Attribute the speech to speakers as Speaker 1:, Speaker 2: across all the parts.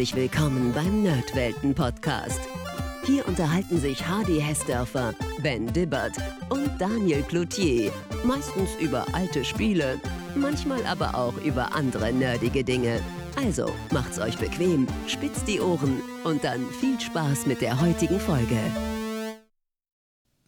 Speaker 1: Herzlich willkommen beim Nerdwelten Podcast. Hier unterhalten sich Hardy Hessdörfer, Ben Dibbert und Daniel Cloutier. Meistens über alte Spiele, manchmal aber auch über andere nerdige Dinge. Also macht's euch bequem, spitzt die Ohren und dann viel Spaß mit der heutigen Folge.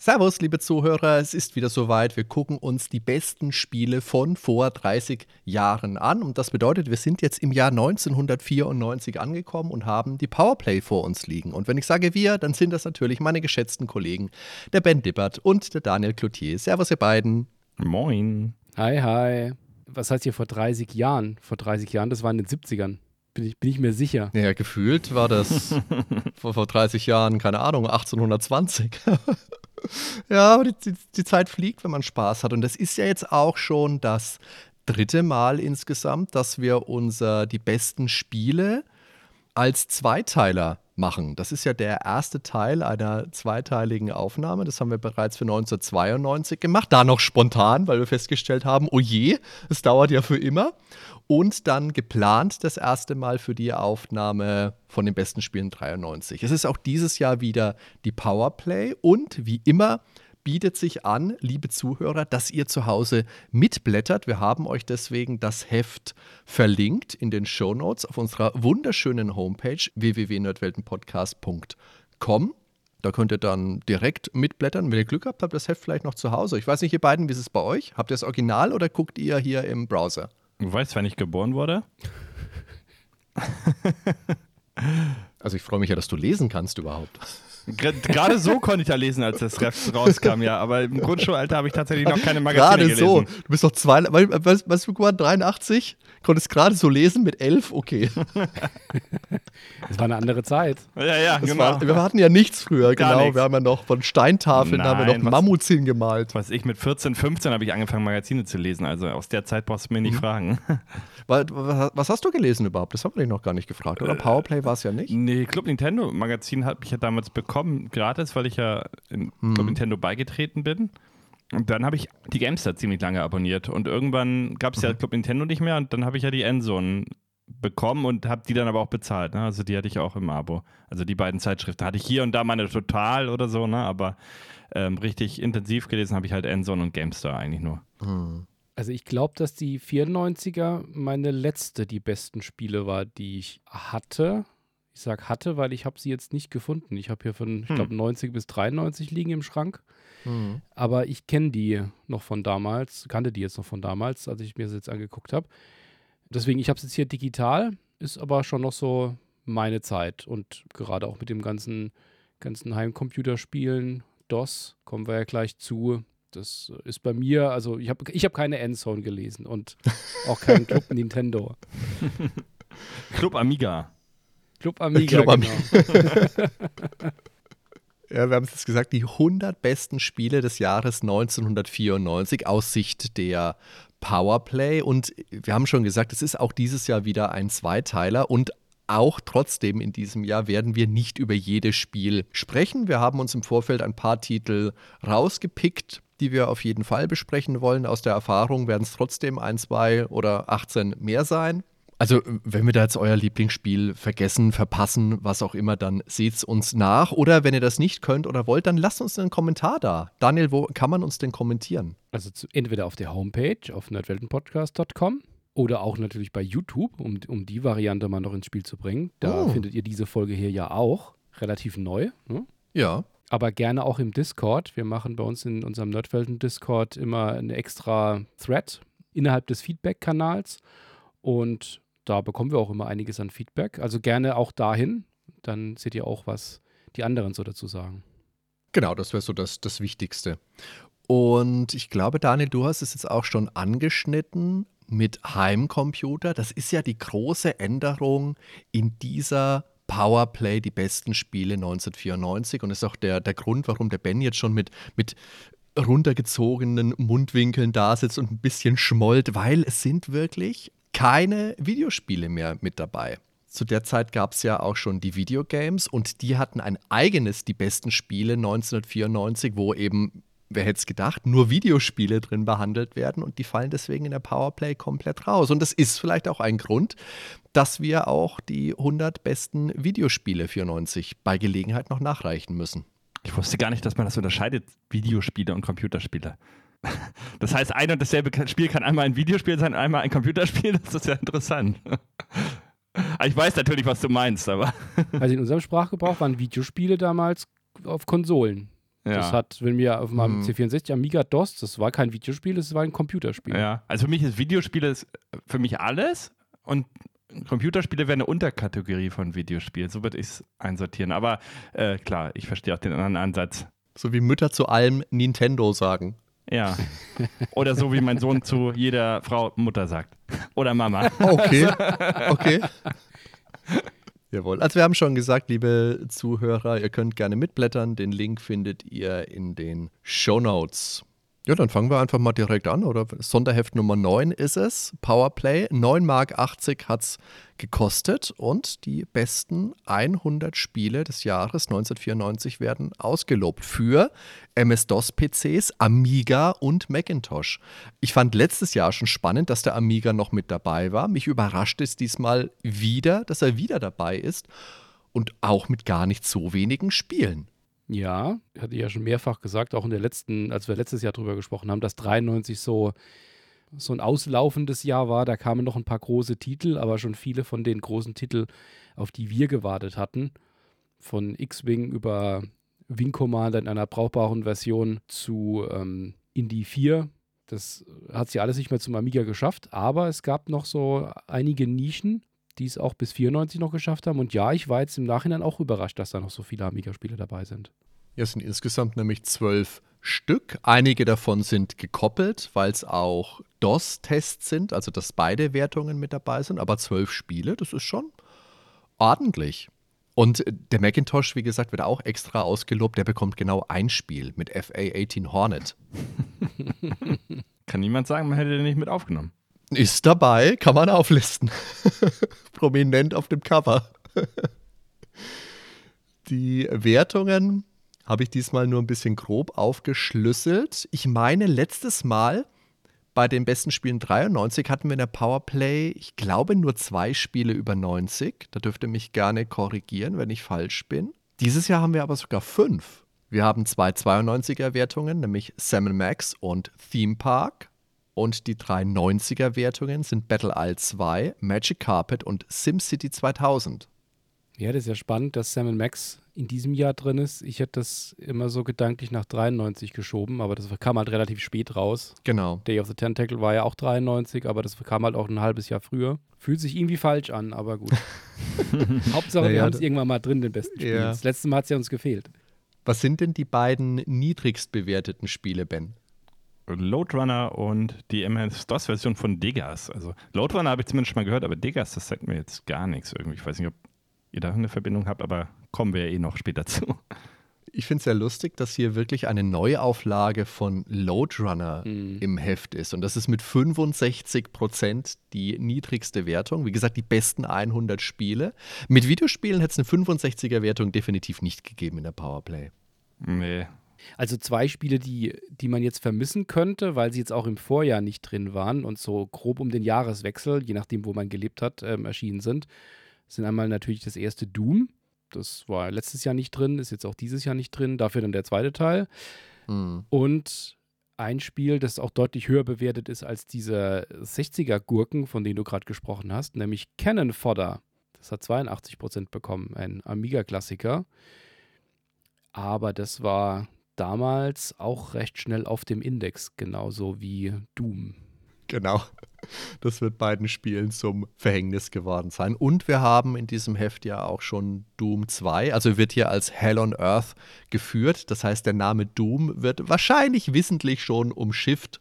Speaker 2: Servus, liebe Zuhörer, es ist wieder soweit. Wir gucken uns die besten Spiele von vor 30 Jahren an. Und das bedeutet, wir sind jetzt im Jahr 1994 angekommen und haben die Powerplay vor uns liegen. Und wenn ich sage wir, dann sind das natürlich meine geschätzten Kollegen, der Ben Dibbert und der Daniel Cloutier. Servus, ihr beiden.
Speaker 3: Moin.
Speaker 4: Hi, hi. Was heißt hier vor 30 Jahren? Vor 30 Jahren, das war in den 70ern. Bin ich, bin ich mir sicher.
Speaker 2: Ja, gefühlt war das vor, vor 30 Jahren, keine Ahnung, 1820. ja, aber die, die, die, Zeit fliegt, wenn man Spaß hat. Und das ist ja jetzt auch schon das dritte Mal insgesamt, dass wir unser die besten Spiele als Zweiteiler machen. Das ist ja der erste Teil einer zweiteiligen Aufnahme. Das haben wir bereits für 1992 gemacht. Da noch spontan, weil wir festgestellt haben, oh je, es dauert ja für immer. Und dann geplant das erste Mal für die Aufnahme von den besten Spielen 93. Es ist auch dieses Jahr wieder die Powerplay und wie immer bietet sich an, liebe Zuhörer, dass ihr zu Hause mitblättert. Wir haben euch deswegen das Heft verlinkt in den Show Notes auf unserer wunderschönen Homepage www.nerdweltenpodcast.com. Da könnt ihr dann direkt mitblättern. Wenn ihr Glück habt, habt ihr das Heft vielleicht noch zu Hause. Ich weiß nicht, ihr beiden, wie ist es bei euch? Habt ihr das Original oder guckt ihr hier im Browser?
Speaker 3: Du weißt, wann ich geboren wurde?
Speaker 2: also ich freue mich ja, dass du lesen kannst überhaupt.
Speaker 3: Gerade so konnte ich ja lesen, als das Ref rauskam, ja. Aber im Grundschulalter habe ich tatsächlich noch keine Magazine
Speaker 2: gerade
Speaker 3: gelesen.
Speaker 2: Gerade so. Du bist doch zwei, was, was du geworden, 83? Konntest gerade so lesen mit elf? Okay.
Speaker 4: Das war eine andere Zeit.
Speaker 3: Ja, ja,
Speaker 2: das
Speaker 3: genau.
Speaker 2: War, wir hatten ja nichts früher, Gar genau. Nichts. Wir haben ja noch von Steintafeln Nein, haben wir noch Mammuts hingemalt.
Speaker 3: Was ich mit 14, 15 habe ich angefangen, Magazine zu lesen. Also aus der Zeit brauchst du mir nicht mhm. fragen.
Speaker 2: Was, was, hast du gelesen überhaupt? Das haben wir dich noch gar nicht gefragt, oder? Äh, Powerplay war es ja nicht?
Speaker 3: Nee, Club Nintendo Magazin habe ich ja damals bekommen, gratis, weil ich ja in mhm. Club Nintendo beigetreten bin. Und dann habe ich die Gamestar ziemlich lange abonniert. Und irgendwann gab es mhm. ja Club Nintendo nicht mehr und dann habe ich ja die Endzone bekommen und habe die dann aber auch bezahlt. Ne? Also die hatte ich auch im Abo. Also die beiden Zeitschriften hatte ich hier und da meine Total oder so, ne? aber ähm, richtig intensiv gelesen habe ich halt Endzone und GameStar eigentlich nur.
Speaker 4: Mhm. Also ich glaube, dass die 94er meine letzte, die besten Spiele war, die ich hatte. Ich sage hatte, weil ich habe sie jetzt nicht gefunden. Ich habe hier von, hm. ich glaube, 90 bis 93 liegen im Schrank. Mhm. Aber ich kenne die noch von damals, kannte die jetzt noch von damals, als ich mir das jetzt angeguckt habe. Deswegen, ich habe es jetzt hier digital, ist aber schon noch so meine Zeit. Und gerade auch mit dem ganzen, ganzen Heimcomputerspielen, DOS, kommen wir ja gleich zu. Das ist bei mir, also ich habe ich hab keine Endzone gelesen und auch keinen Club Nintendo.
Speaker 3: Club Amiga.
Speaker 4: Club Amiga, Club genau. Amiga.
Speaker 2: Ja, wir haben es jetzt gesagt, die 100 besten Spiele des Jahres 1994 aus Sicht der Powerplay. Und wir haben schon gesagt, es ist auch dieses Jahr wieder ein Zweiteiler und auch trotzdem in diesem Jahr werden wir nicht über jedes Spiel sprechen. Wir haben uns im Vorfeld ein paar Titel rausgepickt, die wir auf jeden Fall besprechen wollen. Aus der Erfahrung werden es trotzdem ein, zwei oder 18 mehr sein. Also, wenn wir da jetzt euer Lieblingsspiel vergessen, verpassen, was auch immer, dann seht es uns nach. Oder wenn ihr das nicht könnt oder wollt, dann lasst uns einen Kommentar da. Daniel, wo kann man uns denn kommentieren?
Speaker 4: Also zu, entweder auf der Homepage auf nerdweltenpodcast.com oder auch natürlich bei YouTube, um, um die Variante mal noch ins Spiel zu bringen. Da oh. findet ihr diese Folge hier ja auch relativ neu. Ne?
Speaker 2: Ja.
Speaker 4: Aber gerne auch im Discord. Wir machen bei uns in unserem Nerdwelten-Discord immer eine extra Thread innerhalb des Feedback-Kanals. Und da bekommen wir auch immer einiges an Feedback. Also gerne auch dahin. Dann seht ihr auch, was die anderen so dazu sagen.
Speaker 2: Genau, das wäre so das, das Wichtigste. Und ich glaube, Daniel, du hast es jetzt auch schon angeschnitten mit Heimcomputer. Das ist ja die große Änderung in dieser Powerplay, die besten Spiele 1994. Und ist auch der, der Grund, warum der Ben jetzt schon mit, mit runtergezogenen Mundwinkeln da sitzt und ein bisschen schmollt, weil es sind wirklich keine Videospiele mehr mit dabei. Zu der Zeit gab es ja auch schon die Videogames und die hatten ein eigenes Die besten Spiele 1994, wo eben wer hätte es gedacht, nur Videospiele drin behandelt werden und die fallen deswegen in der Powerplay komplett raus. Und das ist vielleicht auch ein Grund, dass wir auch die 100 besten Videospiele 94 bei Gelegenheit noch nachreichen müssen.
Speaker 3: Ich wusste gar nicht, dass man das unterscheidet, Videospiele und Computerspiele. Das heißt, ein und dasselbe Spiel kann einmal ein Videospiel sein, einmal ein Computerspiel. Das ist ja interessant. Ich weiß natürlich, was du meinst, aber.
Speaker 4: Also in unserem Sprachgebrauch waren Videospiele damals auf Konsolen. Ja. Das hat, wenn wir auf meinem mhm. C64 Amiga DOS, das war kein Videospiel, das war ein Computerspiel.
Speaker 3: Ja, also für mich ist Videospiele für mich alles und Computerspiele wäre eine Unterkategorie von Videospielen. So würde ich es einsortieren. Aber äh, klar, ich verstehe auch den anderen Ansatz.
Speaker 2: So wie Mütter zu allem Nintendo sagen.
Speaker 3: Ja. Oder so wie mein Sohn zu jeder Frau Mutter sagt. Oder Mama.
Speaker 2: Okay. Okay. Jawohl. Also wir haben schon gesagt, liebe Zuhörer, ihr könnt gerne mitblättern. Den Link findet ihr in den Show Notes. Ja, dann fangen wir einfach mal direkt an, oder? Sonderheft Nummer 9 ist es, Powerplay. 9,80 Mark hat es gekostet und die besten 100 Spiele des Jahres 1994 werden ausgelobt für MS-DOS-PCs, Amiga und Macintosh. Ich fand letztes Jahr schon spannend, dass der Amiga noch mit dabei war. Mich überrascht es diesmal wieder, dass er wieder dabei ist und auch mit gar nicht so wenigen Spielen.
Speaker 4: Ja, hatte ich ja schon mehrfach gesagt, auch in der letzten, als wir letztes Jahr drüber gesprochen haben, dass 93 so, so ein auslaufendes Jahr war. Da kamen noch ein paar große Titel, aber schon viele von den großen Titeln, auf die wir gewartet hatten. Von X-Wing über Wing Commander in einer brauchbaren Version zu ähm, Indie 4. Das hat sie alles nicht mehr zum Amiga geschafft, aber es gab noch so einige Nischen, die es auch bis 94 noch geschafft haben. Und ja, ich war jetzt im Nachhinein auch überrascht, dass da noch so viele Amiga-Spiele dabei sind.
Speaker 2: Ja, es sind insgesamt nämlich zwölf Stück. Einige davon sind gekoppelt, weil es auch DOS-Tests sind, also dass beide Wertungen mit dabei sind. Aber zwölf Spiele, das ist schon ordentlich. Und der Macintosh, wie gesagt, wird auch extra ausgelobt. Der bekommt genau ein Spiel mit FA-18 Hornet.
Speaker 3: Kann niemand sagen, man hätte den nicht mit aufgenommen.
Speaker 2: Ist dabei, kann man auflisten. Prominent auf dem Cover. Die Wertungen habe ich diesmal nur ein bisschen grob aufgeschlüsselt. Ich meine, letztes Mal bei den besten Spielen 93 hatten wir in der Powerplay, ich glaube, nur zwei Spiele über 90. Da dürft ihr mich gerne korrigieren, wenn ich falsch bin. Dieses Jahr haben wir aber sogar fünf. Wir haben zwei 92er Wertungen, nämlich Sam Max und Theme Park. Und die drei 90er-Wertungen sind Battle Isle 2, Magic Carpet und SimCity 2000.
Speaker 4: Ja, das ist ja spannend, dass Sam Max in diesem Jahr drin ist. Ich hätte das immer so gedanklich nach 93 geschoben, aber das kam halt relativ spät raus.
Speaker 2: Genau.
Speaker 4: Day of the Tentacle war ja auch 93, aber das kam halt auch ein halbes Jahr früher. Fühlt sich irgendwie falsch an, aber gut. Hauptsache, naja, wir haben es irgendwann mal drin, den besten Spiel. Ja. Das letzte Mal hat es ja uns gefehlt.
Speaker 2: Was sind denn die beiden niedrigst bewerteten Spiele, Ben?
Speaker 3: Loadrunner und die MS-DOS-Version von Degas. Also Loadrunner habe ich zumindest schon mal gehört, aber Degas, das sagt mir jetzt gar nichts irgendwie. Ich weiß nicht, ob ihr da eine Verbindung habt, aber kommen wir ja eh noch später zu.
Speaker 2: Ich finde es sehr lustig, dass hier wirklich eine Neuauflage von Loadrunner mhm. im Heft ist. Und das ist mit 65 Prozent die niedrigste Wertung. Wie gesagt, die besten 100 Spiele. Mit Videospielen hätte es eine 65er Wertung definitiv nicht gegeben in der Powerplay.
Speaker 3: Nee,
Speaker 4: also zwei Spiele, die, die man jetzt vermissen könnte, weil sie jetzt auch im Vorjahr nicht drin waren und so grob um den Jahreswechsel, je nachdem, wo man gelebt hat, ähm, erschienen sind, sind einmal natürlich das erste Doom. Das war letztes Jahr nicht drin, ist jetzt auch dieses Jahr nicht drin. Dafür dann der zweite Teil. Mhm. Und ein Spiel, das auch deutlich höher bewertet ist als diese 60er-Gurken, von denen du gerade gesprochen hast, nämlich Cannon Fodder. Das hat 82% bekommen, ein Amiga-Klassiker. Aber das war damals auch recht schnell auf dem Index, genauso wie Doom.
Speaker 2: Genau. Das wird beiden Spielen zum Verhängnis geworden sein. Und wir haben in diesem Heft ja auch schon Doom 2, also wird hier als Hell on Earth geführt. Das heißt, der Name Doom wird wahrscheinlich wissentlich schon umschifft.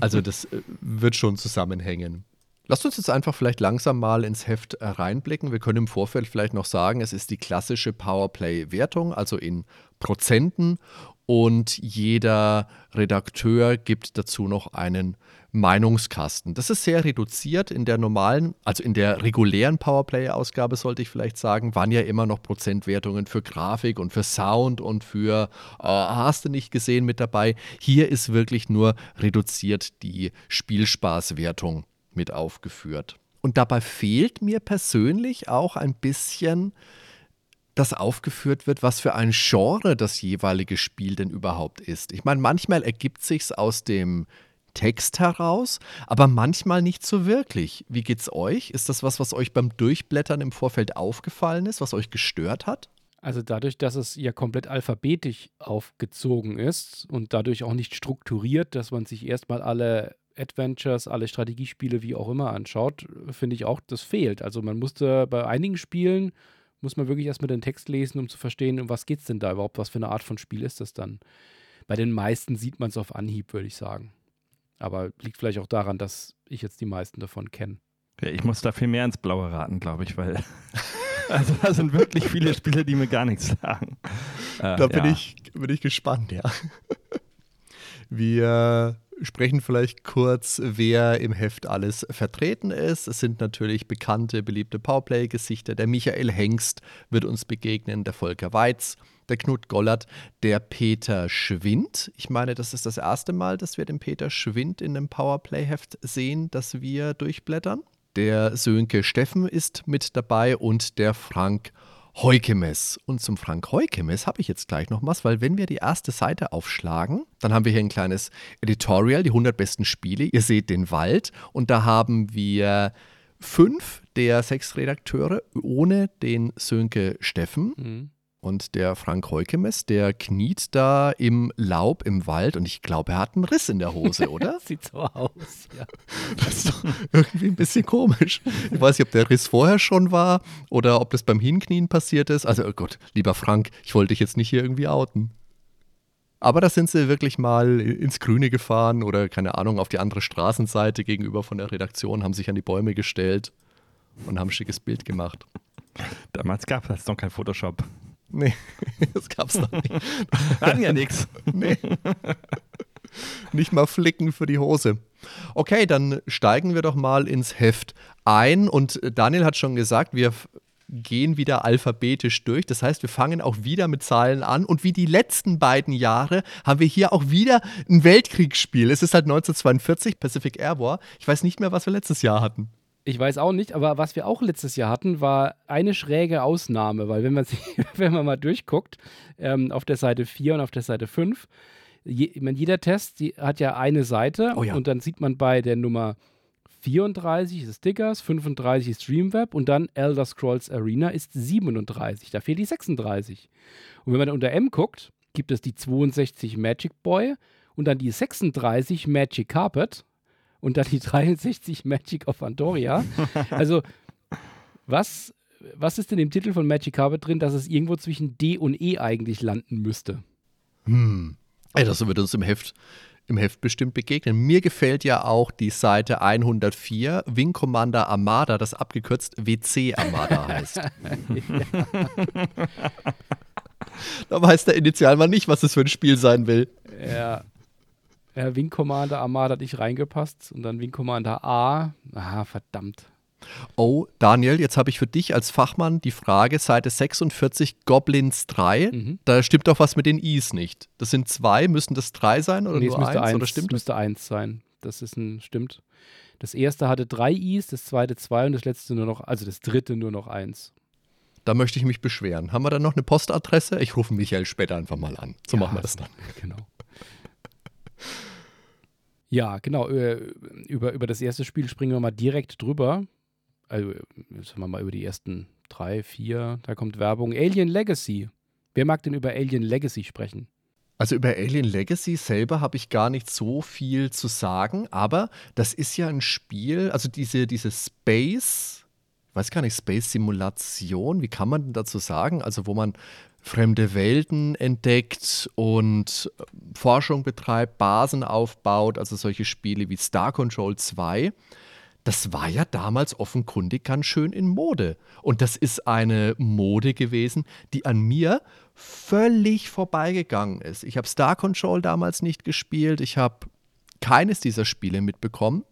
Speaker 2: Also das äh, wird schon zusammenhängen. Lasst uns jetzt einfach vielleicht langsam mal ins Heft äh, reinblicken. Wir können im Vorfeld vielleicht noch sagen, es ist die klassische Powerplay-Wertung, also in Prozenten. und jeder Redakteur gibt dazu noch einen Meinungskasten. Das ist sehr reduziert. In der normalen, also in der regulären Powerplay-Ausgabe sollte ich vielleicht sagen, waren ja immer noch Prozentwertungen für Grafik und für Sound und für äh, hast du nicht gesehen mit dabei. Hier ist wirklich nur reduziert die Spielspaßwertung mit aufgeführt. Und dabei fehlt mir persönlich auch ein bisschen dass aufgeführt wird, was für ein Genre das jeweilige Spiel denn überhaupt ist. Ich meine, manchmal ergibt sich's aus dem Text heraus, aber manchmal nicht so wirklich. Wie geht's euch? Ist das was, was euch beim Durchblättern im Vorfeld aufgefallen ist, was euch gestört hat?
Speaker 4: Also dadurch, dass es ja komplett alphabetisch aufgezogen ist und dadurch auch nicht strukturiert, dass man sich erstmal alle Adventures, alle Strategiespiele, wie auch immer anschaut, finde ich auch, das fehlt. Also man musste bei einigen Spielen, muss man wirklich erstmal den Text lesen, um zu verstehen, um was geht es denn da überhaupt, was für eine Art von Spiel ist das dann. Bei den meisten sieht man es auf Anhieb, würde ich sagen. Aber liegt vielleicht auch daran, dass ich jetzt die meisten davon kenne.
Speaker 3: Ja, ich muss da viel mehr ins Blaue raten, glaube ich, weil also da sind wirklich viele Spiele, die mir gar nichts sagen.
Speaker 2: Äh, da bin, ja. ich, bin ich gespannt, ja. Wir sprechen vielleicht kurz, wer im Heft alles vertreten ist. Es sind natürlich bekannte, beliebte Powerplay-Gesichter. Der Michael Hengst wird uns begegnen, der Volker Weiz, der Knut Gollert, der Peter Schwind. Ich meine, das ist das erste Mal, dass wir den Peter Schwind in einem Powerplay-Heft sehen, das wir durchblättern. Der Sönke Steffen ist mit dabei und der Frank Heukemes. Und zum Frank Heukemes habe ich jetzt gleich noch was, weil wenn wir die erste Seite aufschlagen, dann haben wir hier ein kleines Editorial, die 100 besten Spiele. Ihr seht den Wald und da haben wir fünf der sechs Redakteure ohne den Sönke Steffen. Mhm. Und der Frank Heukemes, der kniet da im Laub im Wald und ich glaube, er hat einen Riss in der Hose, oder?
Speaker 4: Sieht so aus, ja.
Speaker 2: Das ist doch irgendwie ein bisschen komisch. Ich weiß nicht, ob der Riss vorher schon war oder ob das beim Hinknien passiert ist. Also, oh Gott, lieber Frank, ich wollte dich jetzt nicht hier irgendwie outen. Aber da sind sie wirklich mal ins Grüne gefahren oder, keine Ahnung, auf die andere Straßenseite gegenüber von der Redaktion, haben sich an die Bäume gestellt und haben ein schickes Bild gemacht.
Speaker 3: Damals gab es noch kein Photoshop.
Speaker 2: Nee, das gab's noch nicht.
Speaker 3: Hatten ja nichts.
Speaker 2: Nee. Nicht mal Flicken für die Hose. Okay, dann steigen wir doch mal ins Heft ein. Und Daniel hat schon gesagt, wir gehen wieder alphabetisch durch. Das heißt, wir fangen auch wieder mit Zahlen an. Und wie die letzten beiden Jahre haben wir hier auch wieder ein Weltkriegsspiel. Es ist halt 1942, Pacific Air War. Ich weiß nicht mehr, was wir letztes Jahr hatten.
Speaker 4: Ich weiß auch nicht, aber was wir auch letztes Jahr hatten, war eine schräge Ausnahme, weil wenn man, sich, wenn man mal durchguckt, ähm, auf der Seite 4 und auf der Seite 5, je, jeder Test hat ja eine Seite oh ja. und dann sieht man bei der Nummer 34 ist Stickers, 35 ist Dreamweb und dann Elder Scrolls Arena ist 37. Da fehlt die 36. Und wenn man unter M guckt, gibt es die 62 Magic Boy und dann die 36 Magic Carpet und dann die 63 Magic of Andoria. Also, was, was ist denn im Titel von Magic Carpet drin, dass es irgendwo zwischen D und E eigentlich landen müsste?
Speaker 2: Hm. Ey, das wird uns im Heft, im Heft bestimmt begegnen. Mir gefällt ja auch die Seite 104, Wing Commander Armada, das abgekürzt WC Armada heißt. da weiß der Initialmann nicht, was das für ein Spiel sein will.
Speaker 4: Ja, äh, Wing Commander Armada hat nicht reingepasst und dann Wing Commander A. Ah, verdammt.
Speaker 2: Oh, Daniel, jetzt habe ich für dich als Fachmann die Frage, Seite 46, Goblins 3. Mhm. Da stimmt doch was mit den Is nicht. Das sind zwei, müssen das drei sein oder nee, nur
Speaker 4: es müsste
Speaker 2: eins,
Speaker 4: eins?
Speaker 2: Oder stimmt
Speaker 4: müsste eins sein. Das ist ein, stimmt. Das erste hatte drei Is, das zweite zwei und das letzte nur noch, also das dritte nur noch eins.
Speaker 2: Da möchte ich mich beschweren. Haben wir dann noch eine Postadresse? Ich rufe Michael später einfach mal an. So ja, machen wir das dann.
Speaker 4: Genau. Ja, genau. Äh, über, über das erste Spiel springen wir mal direkt drüber. Also, sagen wir mal über die ersten drei, vier. Da kommt Werbung. Alien Legacy. Wer mag denn über Alien Legacy sprechen?
Speaker 2: Also über Alien Legacy selber habe ich gar nicht so viel zu sagen, aber das ist ja ein Spiel, also diese, diese Space, weiß gar nicht, Space-Simulation, wie kann man denn dazu sagen? Also wo man fremde Welten entdeckt und äh, Forschung betreibt, Basen aufbaut, also solche Spiele wie Star Control 2. das war ja damals offenkundig ganz schön in Mode. Und das ist eine Mode gewesen, die an mir völlig vorbeigegangen ist. Ich habe Star Control damals nicht gespielt, ich habe keines dieser Spiele mitbekommen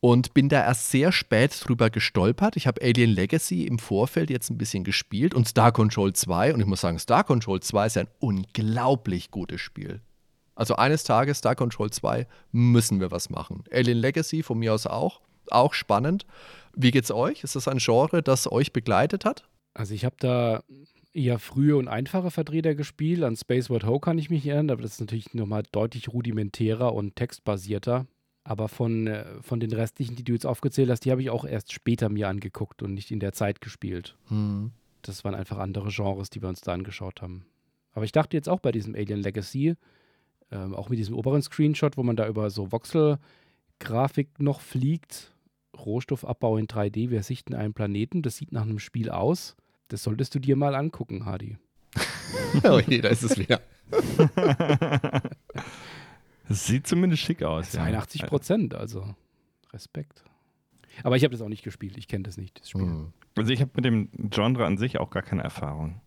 Speaker 2: und bin da erst sehr spät drüber gestolpert. Ich habe Alien Legacy im Vorfeld jetzt ein bisschen gespielt und Star Control 2 und ich muss sagen, Star Control 2 ist ein unglaublich gutes Spiel. Also eines Tages Star Control 2 müssen wir was machen. Alien Legacy von mir aus auch, auch spannend. Wie geht's euch? Ist das ein Genre, das euch begleitet hat?
Speaker 4: Also ich habe da eher frühe und einfache Vertreter gespielt. An Space World Ho kann ich mich erinnern, aber das ist natürlich nochmal deutlich rudimentärer und textbasierter. Aber von, äh, von den restlichen, die du jetzt aufgezählt hast, die habe ich auch erst später mir angeguckt und nicht in der Zeit gespielt.
Speaker 2: Hm.
Speaker 4: Das waren einfach andere Genres, die wir uns da angeschaut haben. Aber ich dachte jetzt auch bei diesem Alien Legacy, ähm, auch mit diesem oberen Screenshot, wo man da über so Voxel-Grafik noch fliegt, Rohstoffabbau in 3D, wir sichten einen Planeten, das sieht nach einem Spiel aus. Das solltest du dir mal angucken, Hardy.
Speaker 2: oh je, da ist es wieder.
Speaker 3: Das sieht zumindest schick aus.
Speaker 4: 82 Prozent, also Respekt. Aber ich habe das auch nicht gespielt, ich kenne das nicht, das Spiel.
Speaker 2: Hm.
Speaker 3: Also ich habe mit dem Genre an sich auch gar keine Erfahrung.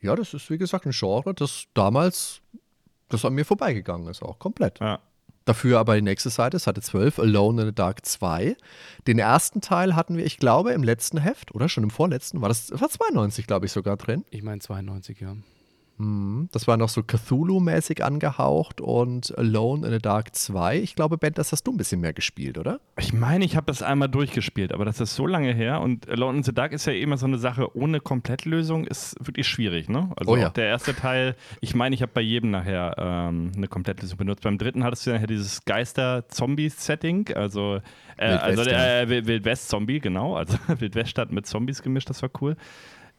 Speaker 2: Ja, das ist wie gesagt ein Genre, das damals, das an mir vorbeigegangen ist, auch komplett.
Speaker 3: Ja.
Speaker 2: Dafür aber die nächste Seite, Seite 12, Alone in the Dark 2. Den ersten Teil hatten wir, ich glaube, im letzten Heft oder schon im vorletzten, war das war 92, glaube ich, sogar drin.
Speaker 4: Ich meine 92, ja.
Speaker 2: Mhm. Das war noch so Cthulhu-mäßig angehaucht und Alone in the Dark 2. Ich glaube, Ben, das hast du ein bisschen mehr gespielt, oder?
Speaker 3: Ich meine, ich habe das einmal durchgespielt, aber das ist so lange her und Alone in the Dark ist ja immer so eine Sache ohne Komplettlösung, ist wirklich schwierig, ne? Also
Speaker 2: Oh ja.
Speaker 3: der erste Teil, ich meine, ich habe bei jedem nachher ähm, eine Komplettlösung benutzt. Beim dritten hattest du nachher dieses Geister-Zombies-Setting, also, äh,
Speaker 2: Wild
Speaker 3: also der äh, Wild- Wild West-Zombie, genau, also Wild West-Stadt mit Zombies gemischt, das war cool.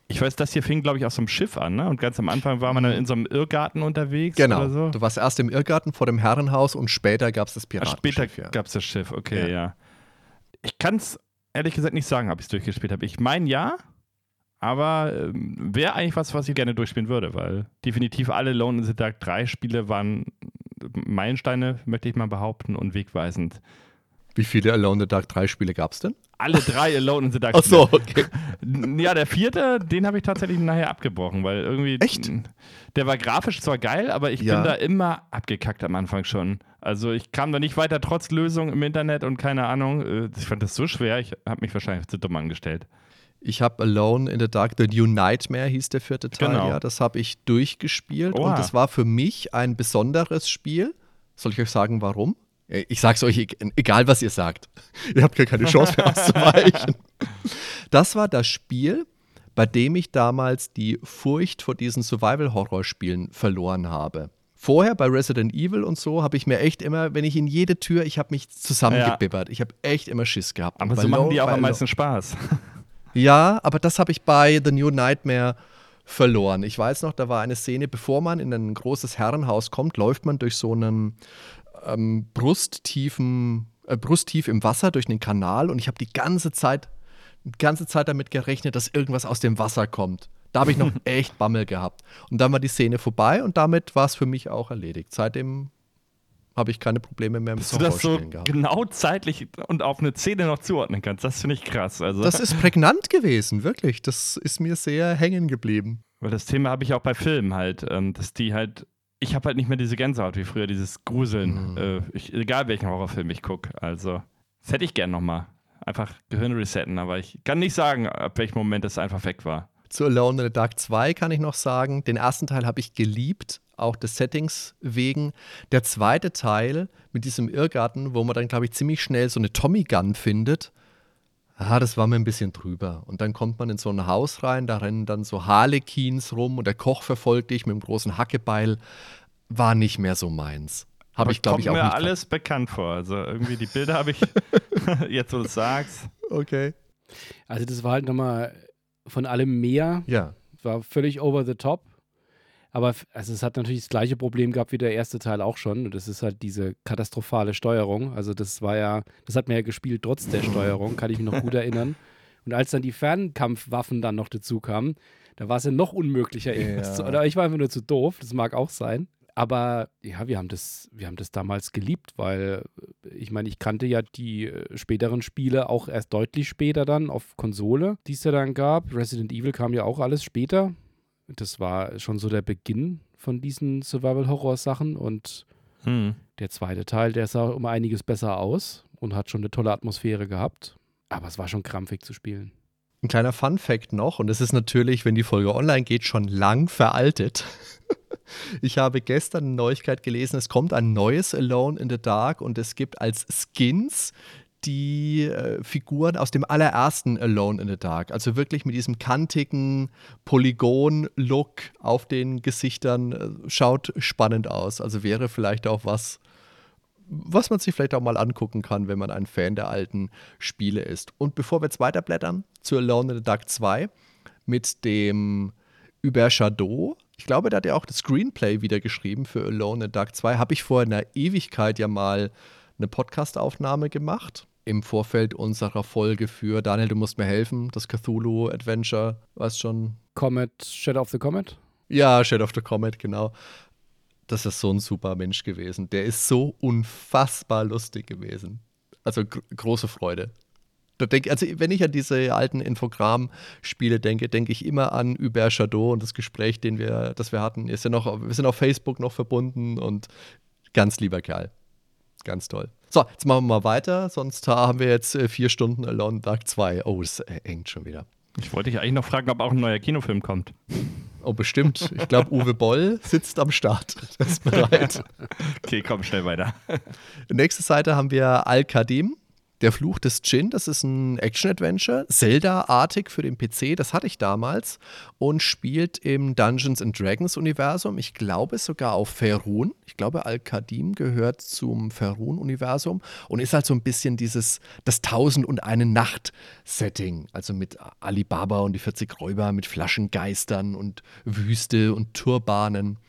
Speaker 3: Ich weiß, das hier fing, glaube ich, aus so einem Schiff an, ne? Und ganz am Anfang war man dann in so einem Irrgarten unterwegs
Speaker 2: Genau.
Speaker 3: oder so.
Speaker 2: Du warst erst im Irrgarten vor dem Herrenhaus und später gab es das Piratenschiff.
Speaker 3: später
Speaker 2: ja.
Speaker 3: gab es das Schiff, okay,
Speaker 2: Ja.
Speaker 3: ja. Ich kann es ehrlich gesagt nicht sagen, ob ich es durchgespielt habe. Ich meine ja, aber ähm, wäre eigentlich was, was ich gerne durchspielen würde, weil definitiv alle Lone in the Dark 3 Spiele waren Meilensteine, möchte ich mal behaupten, und wegweisend.
Speaker 2: Wie viele Alone in the Dark 3 Spiele gab es denn?
Speaker 3: Alle drei Alone in the Dark
Speaker 2: Ach so, okay.
Speaker 3: Ja, der vierte, den habe ich tatsächlich nachher abgebrochen, weil irgendwie.
Speaker 2: Echt?
Speaker 3: Der war grafisch zwar geil, aber ich
Speaker 2: Ja.
Speaker 3: bin da immer abgekackt am Anfang schon. Also ich kam da nicht weiter, trotz Lösung im Internet und keine Ahnung. Äh, Ich fand das so schwer, ich habe mich wahrscheinlich zu dumm angestellt.
Speaker 2: Ich habe Alone in the Dark, The New Nightmare hieß der vierte Teil,
Speaker 3: Genau.
Speaker 2: ja. Das habe ich durchgespielt
Speaker 3: Oha.
Speaker 2: und das war für mich ein besonderes Spiel. Soll ich euch sagen, warum? Äh, Ich sag's euch, e- egal was ihr sagt. Ihr habt gar keine Chance mehr auszuweichen. Das war das Spiel, bei dem ich damals die Furcht vor diesen Survival-Horror-Spielen verloren habe. Vorher bei Resident Evil und so habe ich mir echt immer, wenn ich in jede Tür, ich habe mich zusammengebibbert. Ich habe echt immer Schiss gehabt.
Speaker 3: Aber so machen die auch am meisten Spaß.
Speaker 2: ja, aber das habe ich bei The New Nightmare verloren. Ich weiß noch, da war eine Szene, bevor man in ein großes Herrenhaus kommt, läuft man durch so einen ähm, brusttiefen, äh, brusttief im Wasser durch einen Kanal und ich habe die ganze Zeit, die ganze Zeit damit gerechnet, dass irgendwas aus dem Wasser kommt. Da habe ich noch echt Bammel gehabt. Und dann war die Szene vorbei und damit war es für mich auch erledigt. Seitdem habe ich keine Probleme mehr mit
Speaker 3: Dass du das so
Speaker 2: gehabt.
Speaker 3: genau zeitlich und auf eine Szene noch zuordnen kannst, das finde ich krass. Also,
Speaker 2: Das ist prägnant gewesen, wirklich. Das ist mir sehr hängen geblieben.
Speaker 3: Weil das Thema habe ich auch bei Filmen halt, ähm, dass die halt, ich habe halt nicht mehr diese Gänsehaut wie früher, dieses Gruseln,
Speaker 2: Mhm.
Speaker 3: äh, ich, egal welchen Horrorfilm ich gucke. Also, das hätte ich gern nochmal. Einfach Gehirn resetten, aber ich kann nicht sagen, ab welchem Moment das einfach weg war.
Speaker 2: Zu Alone in the Dark 2 kann ich noch sagen, den ersten Teil habe ich geliebt, auch des Settings wegen. Der zweite Teil mit diesem Irrgarten, wo man dann, glaube ich, ziemlich schnell so eine Tommy Gun findet, ah, das war mir ein bisschen drüber. Und dann kommt man in so ein Haus rein, da rennen dann so Harlequins rum und der Koch verfolgt dich mit dem großen Hackebeil. War nicht mehr so meins. Habe ich, glaube ich, auch
Speaker 3: Kommt mir
Speaker 2: nicht.
Speaker 3: alles bekannt vor. Also irgendwie die Bilder habe ich, jetzt wo du es sagst.
Speaker 2: Okay.
Speaker 4: Also das war halt nochmal von allem mehr,
Speaker 2: Ja.
Speaker 4: war völlig over the top. Aber also es hat natürlich das gleiche Problem gehabt wie der erste Teil auch schon. Und das ist halt diese katastrophale Steuerung. Also das war ja, das hat man ja gespielt trotz der Steuerung, kann ich mich noch gut erinnern. Und als dann die Fernkampfwaffen dann noch dazu kamen, da war es ja noch unmöglicher.
Speaker 2: Ja.
Speaker 4: Zu, oder ich war einfach nur zu doof, das mag auch sein. Aber ja, wir haben das, wir haben das damals geliebt, weil ich meine, ich kannte ja die äh, späteren Spiele auch erst deutlich später dann auf Konsole, die es ja dann gab. Resident Evil kam ja auch alles später. Das war schon so der Beginn von diesen Survival-Horror-Sachen und
Speaker 3: Hm.
Speaker 4: der zweite Teil, der sah um einiges besser aus und hat schon eine tolle Atmosphäre gehabt. Aber es war schon krampfig zu spielen.
Speaker 2: Ein kleiner Fun-Fact noch, und es ist natürlich, wenn die Folge online geht, schon lang veraltet. Ich habe gestern eine Neuigkeit gelesen, es kommt ein neues Alone in the Dark und es gibt als Skins die äh, Figuren aus dem allerersten Alone in the Dark. Also wirklich mit diesem kantigen Polygon-Look auf den Gesichtern. Äh, schaut spannend aus. Also wäre vielleicht auch was, was man sich vielleicht auch mal angucken kann, wenn man ein Fan der alten Spiele ist. Und bevor wir jetzt weiterblättern zu Alone in the Dark 2 mit dem Über Shadow, ich glaube, da hat er auch das Screenplay wieder geschrieben für Alone in the Dark 2, habe ich vor einer Ewigkeit ja mal eine Podcast-Aufnahme gemacht. Im Vorfeld unserer Folge für Daniel, du musst mir helfen, das Cthulhu-Adventure, weißt schon.
Speaker 4: Comet, Shadow of the Comet?
Speaker 2: Ja, Shadow of the Comet, genau. Das ist so ein super Mensch gewesen. Der ist so unfassbar lustig gewesen. Also gr große Freude. Denk, also wenn ich an diese alten Infogramm-Spiele denke, denke ich immer an Hubert Shadow und das Gespräch, den wir, das wir hatten. Ist ja noch, wir sind auf Facebook noch verbunden und ganz lieber Kerl. Ganz toll. So, jetzt machen wir mal weiter, sonst haben wir jetzt äh, vier Stunden Alone Dark 2. Oh, es äh, hängt schon wieder.
Speaker 3: Ich wollte dich eigentlich noch fragen, ob auch ein neuer Kinofilm kommt.
Speaker 2: Oh, bestimmt. Ich glaube, Uwe Boll sitzt am Start. Der ist bereit.
Speaker 3: Okay, komm, schnell weiter.
Speaker 2: Nächste Seite haben wir Al-Kadim. Der Fluch des Djinn, das ist ein Action-Adventure, Zelda-artig für den PC, das hatte ich damals und spielt im Dungeons and Dragons Universum. Ich glaube sogar auf Ferun. Ich glaube, Al-Kadim gehört zum Ferun-Universum und ist halt so ein bisschen dieses, das Tausend und eine Nacht-Setting. Also mit Alibaba und die 40 Räuber, mit Flaschengeistern und Wüste und Turbanen.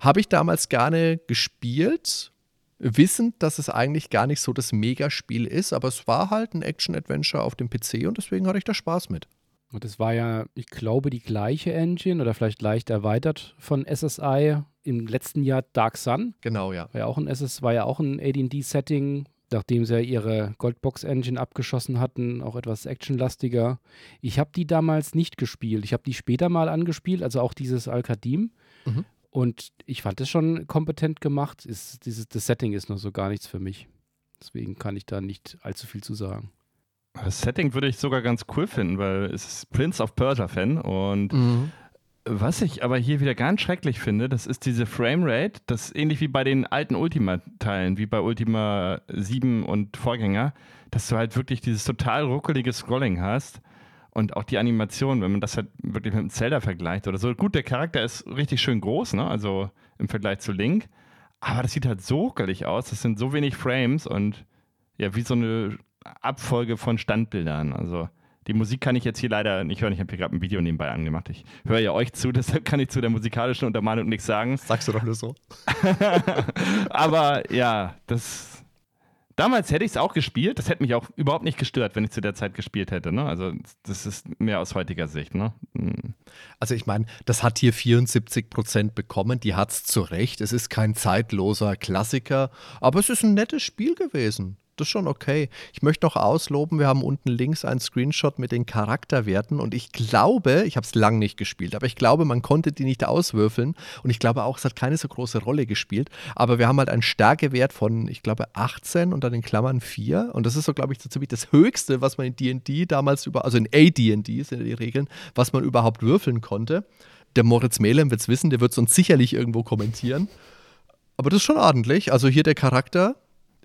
Speaker 2: Habe ich damals gerne gespielt, wissend, dass es eigentlich gar nicht so das Megaspiel ist, aber es war halt ein Action-Adventure auf dem PC und deswegen hatte ich da Spaß mit.
Speaker 4: Und es war ja, ich glaube, die gleiche Engine oder vielleicht leicht erweitert von SSI im letzten Jahr Dark Sun.
Speaker 2: Genau, ja.
Speaker 4: War ja auch ein SS, war ja auch ein AD&D-Setting, nachdem sie ja ihre Goldbox-Engine abgeschossen hatten, auch etwas actionlastiger. Ich habe die damals nicht gespielt. Ich habe die später mal angespielt, also auch dieses Al-Kadim.
Speaker 2: Mhm.
Speaker 4: Und ich fand es schon kompetent gemacht. Ist, dieses, das Setting ist noch so gar nichts für mich. Deswegen kann ich da nicht allzu viel zu sagen.
Speaker 3: Das Setting würde ich sogar ganz cool finden, weil es ist Prince of Persia-Fan und
Speaker 2: Mhm.
Speaker 3: Was ich aber hier wieder ganz schrecklich finde, das ist diese Framerate, das ist ähnlich wie bei den alten Ultima-Teilen, wie bei Ultima 7 und Vorgänger, dass du halt wirklich dieses total ruckelige Scrolling hast und auch die Animation, wenn man das halt wirklich mit dem Zelda vergleicht oder so. Gut, der Charakter ist richtig schön groß, ne? also im Vergleich zu Link, aber das sieht halt so ruckelig aus, das sind so wenig Frames und ja, wie so eine Abfolge von Standbildern, also die Musik kann ich jetzt hier leider nicht hören. Ich habe hier gerade ein Video nebenbei angemacht. Ich höre ja euch zu, deshalb kann ich zu der musikalischen Untermalung nichts sagen.
Speaker 2: Sagst du doch nur so.
Speaker 3: Aber ja, das. Damals hätte ich es auch gespielt. Das hätte mich auch überhaupt nicht gestört, wenn ich zu der Zeit gespielt hätte. Ne? Also, das ist mehr aus heutiger Sicht. Ne? Hm.
Speaker 2: Also ich meine, das hat hier 74 Prozent bekommen, die hat es zu Recht. Es ist kein zeitloser Klassiker, aber es ist ein nettes Spiel gewesen. Das ist schon okay. Ich möchte noch ausloben, wir haben unten links einen Screenshot mit den Charakterwerten und ich glaube, ich habe es lang nicht gespielt, aber ich glaube, man konnte die nicht auswürfeln und ich glaube auch, es hat keine so große Rolle gespielt, aber wir haben halt einen Stärkewert von, ich glaube, 18 und dann in Klammern 4 und das ist so, glaube ich, so ziemlich das Höchste, was man in D&D damals über, also in AD&D sind ja die Regeln, was man überhaupt würfeln konnte. Der Moritz Melem wird es wissen, der wird es uns sicherlich irgendwo kommentieren. Aber das ist schon ordentlich. Also hier der Charakter,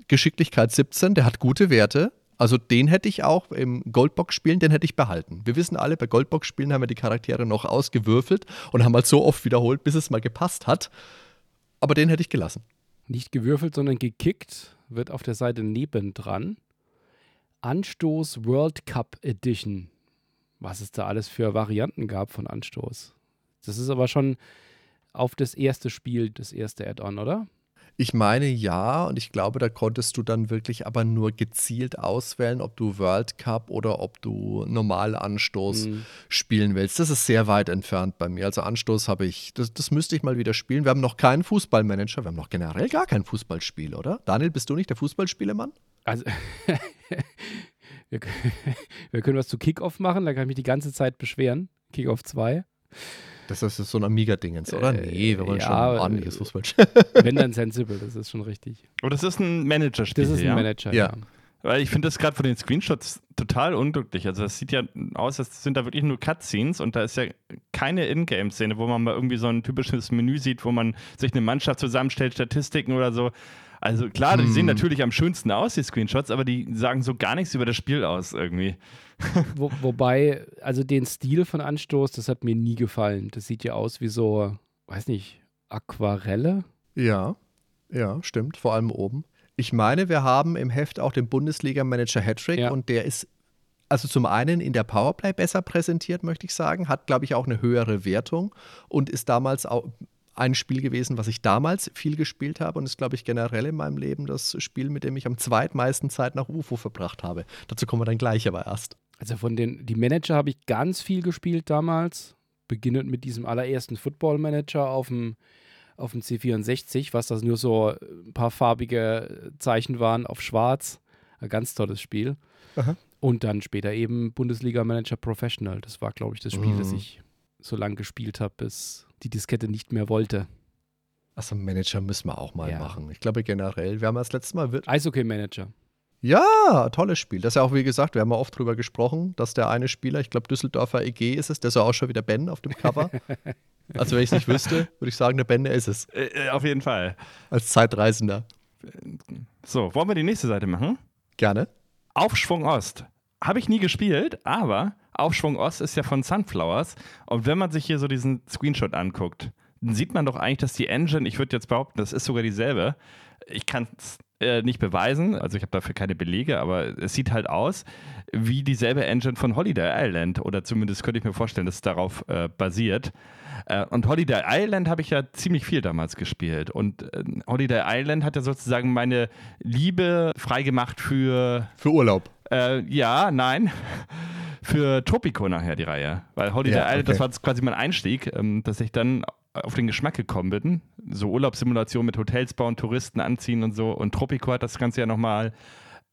Speaker 2: Geschicklichkeit 17, der hat gute Werte. Also den hätte ich auch im Goldbox-Spielen, den hätte ich behalten. Wir wissen alle, bei Goldbox-Spielen haben wir die Charaktere noch ausgewürfelt und haben halt so oft wiederholt, bis es mal gepasst hat. Aber den hätte ich gelassen.
Speaker 4: Nicht gewürfelt, sondern gekickt wird auf der Seite nebendran. Anstoß World Cup Edition. Was es da alles für Varianten gab von Anstoß. Das ist aber schon auf das erste Spiel, das erste Add-on, oder?
Speaker 2: Ich meine ja, und ich glaube, da konntest du dann wirklich aber nur gezielt auswählen, ob du World Cup oder ob du normal Anstoß mhm. spielen willst. Das ist sehr weit entfernt bei mir. Also Anstoß habe ich, das, das müsste ich mal wieder spielen. Wir haben noch keinen Fußballmanager, wir haben noch generell gar kein Fußballspiel, oder? Daniel, bist du nicht der Fußballspielemann?
Speaker 4: Also, wir, wir können was zu Kickoff machen, da kann ich mich die ganze Zeit beschweren. Kickoff 2.
Speaker 2: Das ist so ein Amiga-Dingens, oder? Äh, nee, wir wollen ja, schon ein ordentliches Fußball
Speaker 4: Wenn dann Sensible, das ist schon richtig.
Speaker 3: Aber das ist ein Manager-Spiel.
Speaker 4: Das ist ein ja? Manager, ja. ja.
Speaker 3: Weil ich finde das gerade von den Screenshots total unglücklich. Also das sieht ja aus, als sind da wirklich nur Cutscenes und da ist ja keine Ingame-Szene, wo man mal irgendwie so ein typisches Menü sieht, wo man sich eine Mannschaft zusammenstellt, Statistiken oder so. Also klar, hm. die sehen hm. natürlich am schönsten aus, die Screenshots, aber die sagen so gar nichts über das Spiel aus irgendwie.
Speaker 4: Wo, wobei, also den Stil von Anstoß, das hat mir nie gefallen. Das sieht ja aus wie so, weiß nicht, Aquarelle.
Speaker 2: Ja, ja, stimmt, vor allem oben. Ich meine, wir haben im Heft auch den Bundesliga-Manager Hattrick ja. und der ist also zum einen in der Powerplay besser präsentiert, möchte ich sagen, hat, glaube ich, auch eine höhere Wertung und ist damals auch ein Spiel gewesen, was ich damals viel gespielt habe und ist, glaube ich, generell in meinem Leben das Spiel, mit dem ich am zweitmeisten Zeit nach UFO verbracht habe. Dazu kommen wir dann gleich aber erst.
Speaker 4: Also von den, die Manager habe ich ganz viel gespielt damals, beginnend mit diesem allerersten Football Manager auf dem, auf dem C64, was das nur so ein paar farbige Zeichen waren auf schwarz. Ein ganz tolles Spiel. Aha. Und dann später eben Bundesliga Manager Professional. Das war, glaube ich, das Spiel, mhm. das ich so lange gespielt habe, bis die Diskette nicht mehr wollte.
Speaker 2: Achso, Manager müssen wir auch mal ja. machen. Ich glaube generell, wir haben das letzte Mal.
Speaker 4: Eishockey-Manager.
Speaker 2: Ja, tolles Spiel. Das ist ja auch, wie gesagt, wir haben ja oft drüber gesprochen, dass der eine Spieler, ich glaube Düsseldorfer EG ist es, der ist ja auch schon wieder Ben auf dem Cover. also wenn ich es nicht wüsste, würde ich sagen, der Ben, der ist es.
Speaker 3: Äh, äh, auf jeden Fall.
Speaker 2: Als Zeitreisender.
Speaker 3: So, wollen wir die nächste Seite machen?
Speaker 2: Gerne.
Speaker 3: Aufschwung Ost. Habe ich nie gespielt, aber Aufschwung Ost ist ja von Sunflowers. Und wenn man sich hier so diesen Screenshot anguckt, dann sieht man doch eigentlich, dass die Engine, ich würde jetzt behaupten, das ist sogar dieselbe. Ich kann es äh, nicht beweisen, also ich habe dafür keine Belege, aber es sieht halt aus wie dieselbe Engine von Holiday Island oder zumindest könnte ich mir vorstellen, dass es darauf äh, basiert. Äh, und Holiday Island habe ich ja ziemlich viel damals gespielt und äh, Holiday Island hat ja sozusagen meine Liebe freigemacht für
Speaker 2: für Urlaub.
Speaker 3: Äh, ja, nein für Tropico nachher die Reihe. Weil Holiday ja, Island, das war quasi mein Einstieg, ähm, dass ich dann auf den Geschmack gekommen bin. So Urlaubssimulation mit Hotels bauen, Touristen anziehen und so. Und Tropico hat das Ganze ja nochmal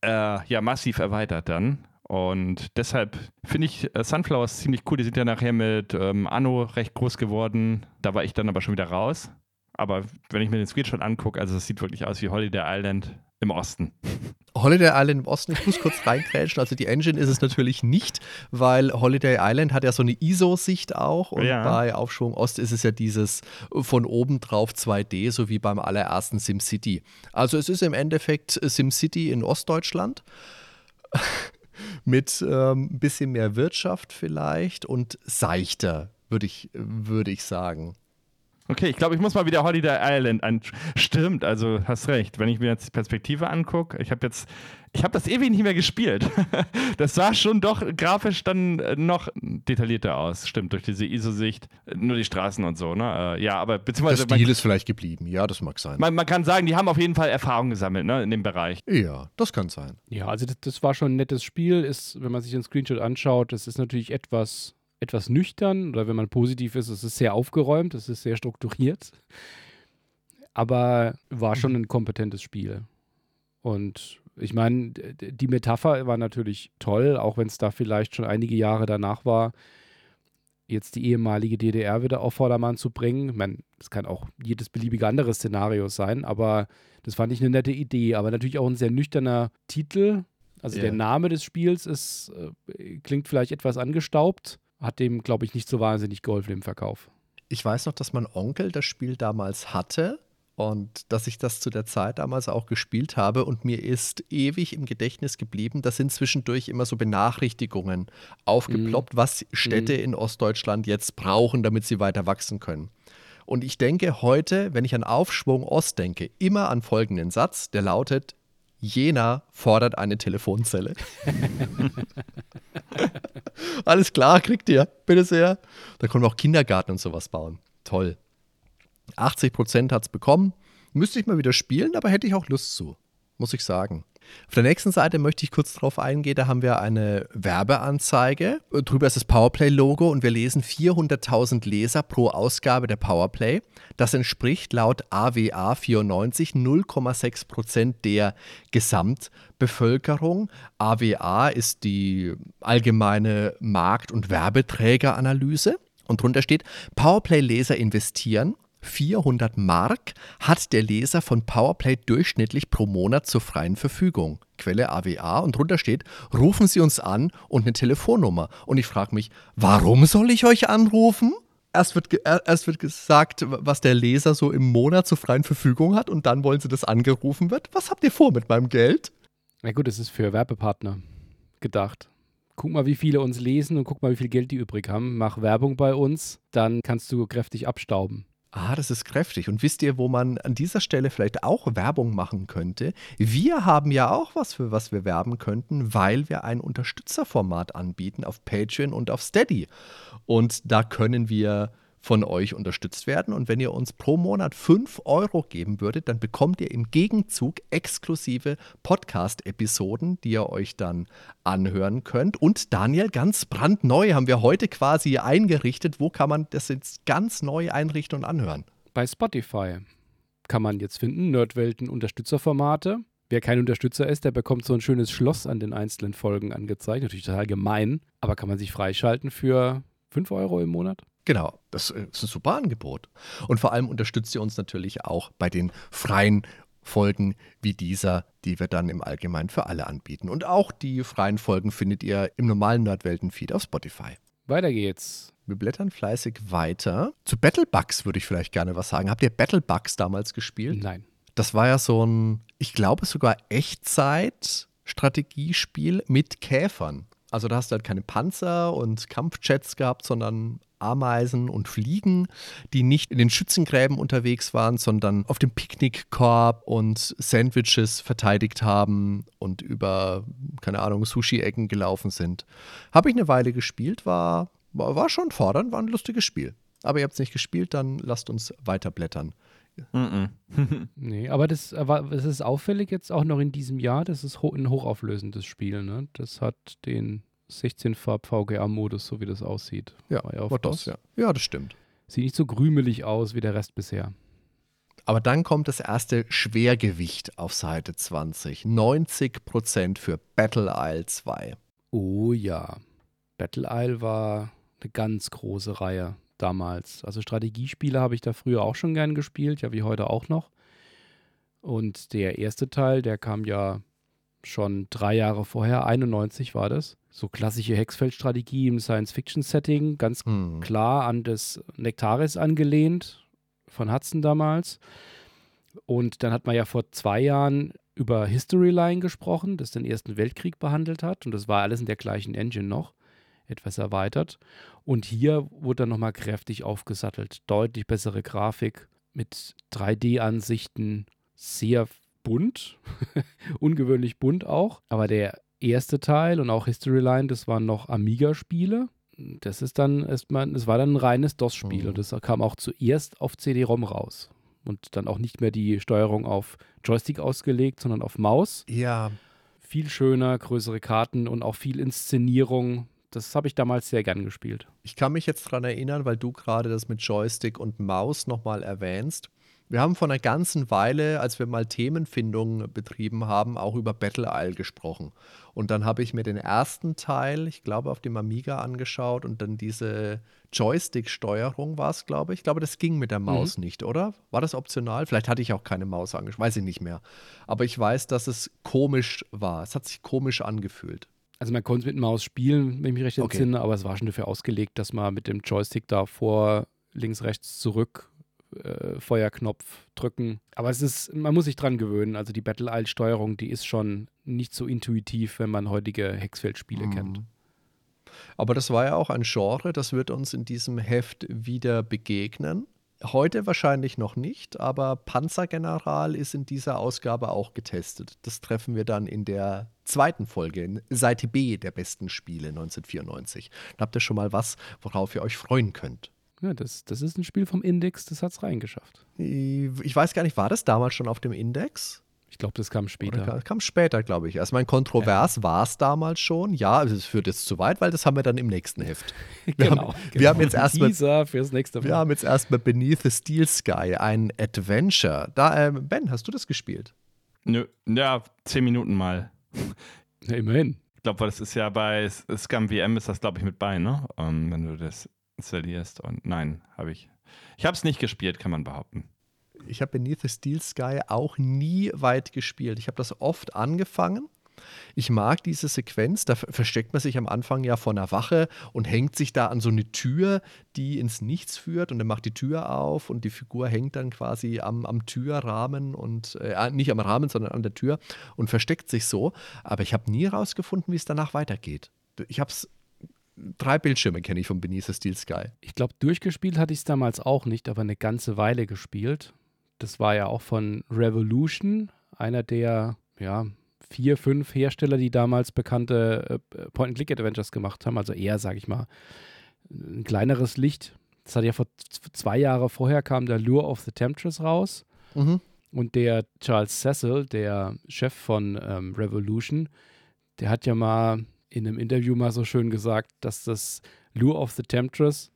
Speaker 3: äh, ja, massiv erweitert dann. Und deshalb finde ich äh, Sunflowers ziemlich cool. Die sind ja nachher mit ähm, Anno recht groß geworden. Da war ich dann aber schon wieder raus. Aber wenn ich mir den Screenshot angucke, also es sieht wirklich aus wie Holiday Island im Osten.
Speaker 2: Holiday Island im Osten, ich muss kurz reingrätschen. Also die Engine ist es natürlich nicht, weil Holiday Island hat ja so eine ISO-Sicht auch und ja. bei Aufschwung Ost ist es ja dieses von oben drauf 2D, so wie beim allerersten SimCity. Also es ist im Endeffekt SimCity in Ostdeutschland mit ähm, ein bisschen mehr Wirtschaft vielleicht und seichter, würde ich, würd ich sagen.
Speaker 3: Okay, ich glaube, ich muss mal wieder Holiday Island an. Stimmt, also hast recht. Wenn ich mir jetzt die Perspektive angucke, ich habe jetzt, ich habe das ewig nicht mehr gespielt. das sah schon doch grafisch dann äh, noch detaillierter aus. Stimmt, durch diese ISO-Sicht, nur die Straßen und so, ne? Äh, ja, aber beziehungsweise.
Speaker 2: Der Stil ist vielleicht geblieben, ja, das mag sein.
Speaker 3: Man, man, kann sagen, die haben auf jeden Fall Erfahrung gesammelt, ne, in dem Bereich.
Speaker 2: Ja, das kann sein.
Speaker 4: Ja, also das, das war schon ein nettes Spiel. Ist, wenn man sich den Screenshot anschaut, das ist natürlich etwas etwas nüchtern oder wenn man positiv ist, es ist sehr aufgeräumt, es ist sehr strukturiert. Aber war schon ein kompetentes Spiel. Und ich meine, die Metapher war natürlich toll, auch wenn es da vielleicht schon einige Jahre danach war, jetzt die ehemalige DDR wieder auf Vordermann zu bringen. Ich meine, das kann auch jedes beliebige andere Szenario sein, aber das fand ich eine nette Idee. Aber natürlich auch ein sehr nüchterner Titel. Also yeah. der Name des Spiels ist, äh, klingt vielleicht etwas angestaubt, hat dem, glaube ich, nicht so wahnsinnig geholfen im Verkauf.
Speaker 2: Ich weiß noch, dass mein Onkel das Spiel damals hatte und dass ich das zu der Zeit damals auch gespielt habe und mir ist ewig im Gedächtnis geblieben, dass sind zwischendurch immer so Benachrichtigungen aufgeploppt, mm. was Städte mm. in Ostdeutschland jetzt brauchen, damit sie weiter wachsen können. Und ich denke heute, wenn ich an Aufschwung Ost denke, immer an folgenden Satz, der lautet, Jena fordert eine Telefonzelle. Alles klar, kriegt ihr. Bitte sehr. Da können wir auch Kindergarten und sowas bauen. Toll. 80 Prozent hat es bekommen. Müsste ich mal wieder spielen, aber hätte ich auch Lust zu, muss ich sagen. Auf der nächsten Seite möchte ich kurz drauf eingehen. Da haben wir eine Werbeanzeige. Drüber ist das Powerplay-Logo und wir lesen 400.000 Leser pro Ausgabe der Powerplay. Das entspricht laut AWA 94 0,6 Prozent der Gesamtbevölkerung. AWA ist die allgemeine Markt- und Werbeträgeranalyse. Und drunter steht, Powerplay-Leser investieren 400 Mark hat der Leser von Powerplay durchschnittlich pro Monat zur freien Verfügung. Quelle AWA und drunter steht, rufen Sie uns an und eine Telefonnummer. Und ich frage mich, warum soll ich euch anrufen? Erst wird, erst wird gesagt, was der Leser so im Monat zur freien Verfügung hat und dann wollen sie, dass angerufen wird. Was habt ihr vor mit meinem Geld?
Speaker 4: Na gut, es ist für Werbepartner gedacht. Guck mal, wie viele uns lesen und guck mal, wie viel Geld die übrig haben. Mach Werbung bei uns, dann kannst du kräftig abstauben.
Speaker 2: Ah, das ist kräftig. Und wisst ihr, wo man an dieser Stelle vielleicht auch Werbung machen könnte? Wir haben ja auch was, für was wir werben könnten, weil wir ein Unterstützerformat anbieten auf Patreon und auf Steady. Und da können wir von euch unterstützt werden. Und wenn ihr uns pro Monat 5 Euro geben würdet, dann bekommt ihr im Gegenzug exklusive Podcast-Episoden, die ihr euch dann anhören könnt. Und Daniel, ganz brandneu haben wir heute quasi eingerichtet. Wo kann man das jetzt ganz neu einrichten und anhören?
Speaker 4: Bei Spotify kann man jetzt finden, Nerdwelten Unterstützerformate. Wer kein Unterstützer ist, der bekommt so ein schönes Schloss an den einzelnen Folgen angezeigt. Natürlich total gemein, aber kann man sich freischalten für 5 Euro im Monat?
Speaker 2: Genau, das ist ein super Angebot. Und vor allem unterstützt ihr uns natürlich auch bei den freien Folgen wie dieser, die wir dann im Allgemeinen für alle anbieten. Und auch die freien Folgen findet ihr im normalen Nerdwelten-Feed auf Spotify.
Speaker 4: Weiter geht's.
Speaker 2: Wir blättern fleißig weiter. Zu Battlebugs würde ich vielleicht gerne was sagen. Habt ihr Battlebugs damals gespielt?
Speaker 4: Nein.
Speaker 2: Das war ja so ein, ich glaube sogar Echtzeit-Strategiespiel mit Käfern. Also da hast du halt keine Panzer und Kampfjets gehabt, sondern Ameisen und Fliegen, die nicht in den Schützengräben unterwegs waren, sondern auf dem Picknickkorb und Sandwiches verteidigt haben und über, keine Ahnung, Sushi-Ecken gelaufen sind. Habe ich eine Weile gespielt, war, war, war schon fordernd, war ein lustiges Spiel. Aber ihr habt es nicht gespielt, dann lasst uns weiterblättern.
Speaker 3: Mm
Speaker 4: nee, aber das, aber das ist auffällig jetzt auch noch in diesem Jahr. Das ist ein hochauflösendes Spiel. Ne? Das hat den 16-Farb VGA-Modus, so wie das aussieht.
Speaker 2: Ja,
Speaker 4: War ja, auf
Speaker 2: war das, ja. ja, das stimmt.
Speaker 4: Sieht nicht so grümelig aus wie der Rest bisher.
Speaker 2: Aber dann kommt das erste Schwergewicht auf Seite 20. 90% für Battle Isle 2.
Speaker 4: Oh ja. Battle Isle war eine ganz große Reihe damals. Also Strategiespiele habe ich da früher auch schon gern gespielt, ja wie heute auch noch. Und der erste Teil, der kam ja schon drei Jahre vorher, 91 war das. So klassische Hexfeldstrategie im Science-Fiction-Setting, ganz
Speaker 2: Hm.
Speaker 4: klar an das Nektaris angelehnt, von Hudson damals. Und dann hat man ja vor zwei Jahren über Historyline gesprochen, das den Ersten Weltkrieg behandelt hat. Und das war alles in der gleichen Engine noch, etwas erweitert. Und hier wurde dann nochmal kräftig aufgesattelt. Deutlich bessere Grafik mit 3D-Ansichten, sehr bunt, ungewöhnlich bunt auch. Aber der erste Teil und auch Historyline, das waren noch Amiga-Spiele. Das ist dann erstmal, das war dann ein reines DOS-Spiel
Speaker 2: Mhm.
Speaker 4: und das kam auch zuerst auf CD-ROM raus. Und dann auch nicht mehr die Steuerung auf Joystick ausgelegt, sondern auf Maus.
Speaker 2: Ja,
Speaker 4: Viel schöner, größere Karten und auch viel Inszenierung. Das habe ich damals sehr gern gespielt.
Speaker 2: ich kann mich jetzt daran erinnern, weil du gerade das mit Joystick und Maus nochmal erwähnst. Wir haben vor einer ganzen Weile, als wir mal Themenfindung betrieben haben, auch über Battle Isle gesprochen. Und dann habe ich mir den ersten Teil, ich glaube, auf dem Amiga angeschaut und dann diese Joystick-Steuerung war es, glaube ich. Ich glaube, das ging mit der Maus nicht, oder? War das optional? Vielleicht hatte ich auch keine Maus angeschaut, weiß ich nicht mehr. Aber ich weiß, dass es komisch war. Es hat sich komisch angefühlt.
Speaker 4: Also man konnte es mit Maus spielen, wenn ich mich recht
Speaker 2: Okay.
Speaker 4: entsinne, aber es war schon dafür ausgelegt, dass man mit dem Joystick da vor, links, rechts, zurück, äh, Feuerknopf drücken. Aber es ist, man muss sich dran gewöhnen. Also die Battle Isle Steuerung, die ist schon nicht so intuitiv, wenn man heutige Hexfeld-Spiele kennt.
Speaker 2: Mhm. Aber das war ja auch ein Genre, das wird uns in diesem Heft wieder begegnen. Heute wahrscheinlich noch nicht, aber Panzergeneral ist in dieser Ausgabe auch getestet. Das treffen wir dann in der zweiten Folge, in Seite B der besten Spiele 1994. Da habt ihr schon mal was, worauf ihr euch freuen könnt.
Speaker 4: Ja, das, das ist ein Spiel vom Index, das hat es reingeschafft.
Speaker 2: Ich weiß gar nicht, war das damals schon auf dem Index?
Speaker 4: Ich glaube, das kam später.
Speaker 2: Oder kam später, glaube ich. Also mein kontrovers ja. war es damals schon. Ja, also es führt jetzt zu weit, weil das haben wir dann im nächsten Heft. Wir
Speaker 4: genau,
Speaker 2: haben,
Speaker 4: genau.
Speaker 2: Wir haben jetzt erstmal
Speaker 4: fürs nächste Mal.
Speaker 2: Wir haben jetzt erstmal Beneath the Steel Sky, ein Adventure. Da, äh, ben, hast du das gespielt?
Speaker 3: Nö, ja, zehn Minuten mal.
Speaker 4: Ja, immerhin.
Speaker 3: Ich glaube, das ist ja bei Scum VM ist das, glaube ich, mit bei, ne? Um, ähm, wenn du das installierst. Und nein, habe ich. Ich habe es nicht gespielt, kann man behaupten.
Speaker 2: Ich habe Beneath the Steel Sky auch nie weit gespielt. Ich habe das oft angefangen. Ich mag diese Sequenz, da versteckt man sich am Anfang ja vor einer Wache und hängt sich da an so eine Tür, die ins Nichts führt und dann macht die Tür auf und die Figur hängt dann quasi am, am Türrahmen und äh, nicht am Rahmen, sondern an der Tür und versteckt sich so. Aber ich habe nie herausgefunden, wie es danach weitergeht. Ich habe es drei Bildschirme kenne ich von Beneath the Steel Sky.
Speaker 4: Ich glaube, durchgespielt hatte ich es damals auch nicht, aber eine ganze Weile gespielt. Das war ja auch von Revolution, einer der ja, vier, fünf Hersteller, die damals bekannte äh, Point-and-Click-Adventures gemacht haben. Also eher, sage ich mal, ein kleineres Licht. Das hat ja vor zwei Jahre vorher kam der Lure of the Temptress raus. Mhm. Und der Charles Cecil, der Chef von ähm, Revolution, der hat ja mal in einem Interview mal so schön gesagt, dass das Lure of the Temptress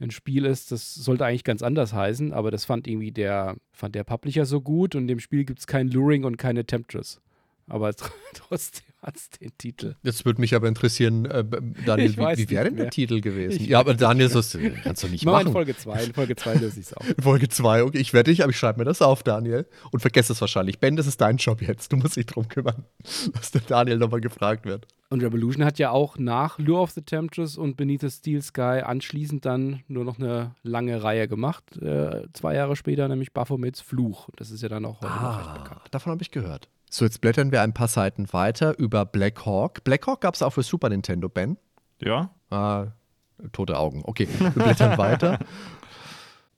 Speaker 4: ein Spiel ist, das sollte eigentlich ganz anders heißen, aber das fand irgendwie der, fand der Publisher so gut und dem Spiel gibt es kein Luring und keine Temptress. Aber trotzdem hat es den Titel.
Speaker 2: Jetzt würde mich aber interessieren, äh, Daniel, wie, wie wäre denn der Titel gewesen? Ich ja, aber Daniel, das kannst du nicht Mal machen.
Speaker 4: in Folge 2, in Folge 2 löse ich es auf.
Speaker 2: In Folge 2, okay, ich werde dich, aber ich schreibe mir das auf, Daniel. Und vergesse es wahrscheinlich. Ben, das ist dein Job jetzt. Du musst dich drum kümmern, dass der Daniel nochmal gefragt wird.
Speaker 4: Und Revolution hat ja auch nach Lure of the Temptress und Beneath the Steel Sky anschließend dann nur noch eine lange Reihe gemacht. Äh, zwei Jahre später, nämlich Baphomets Fluch. Das ist ja dann auch heute ah, noch recht bekannt.
Speaker 2: Davon habe ich gehört. So, jetzt blättern wir ein paar Seiten weiter über Black Hawk. Black Hawk gab es auch für Super Nintendo, Ben.
Speaker 3: Ja.
Speaker 2: Ah, tote Augen. Okay, wir blättern weiter.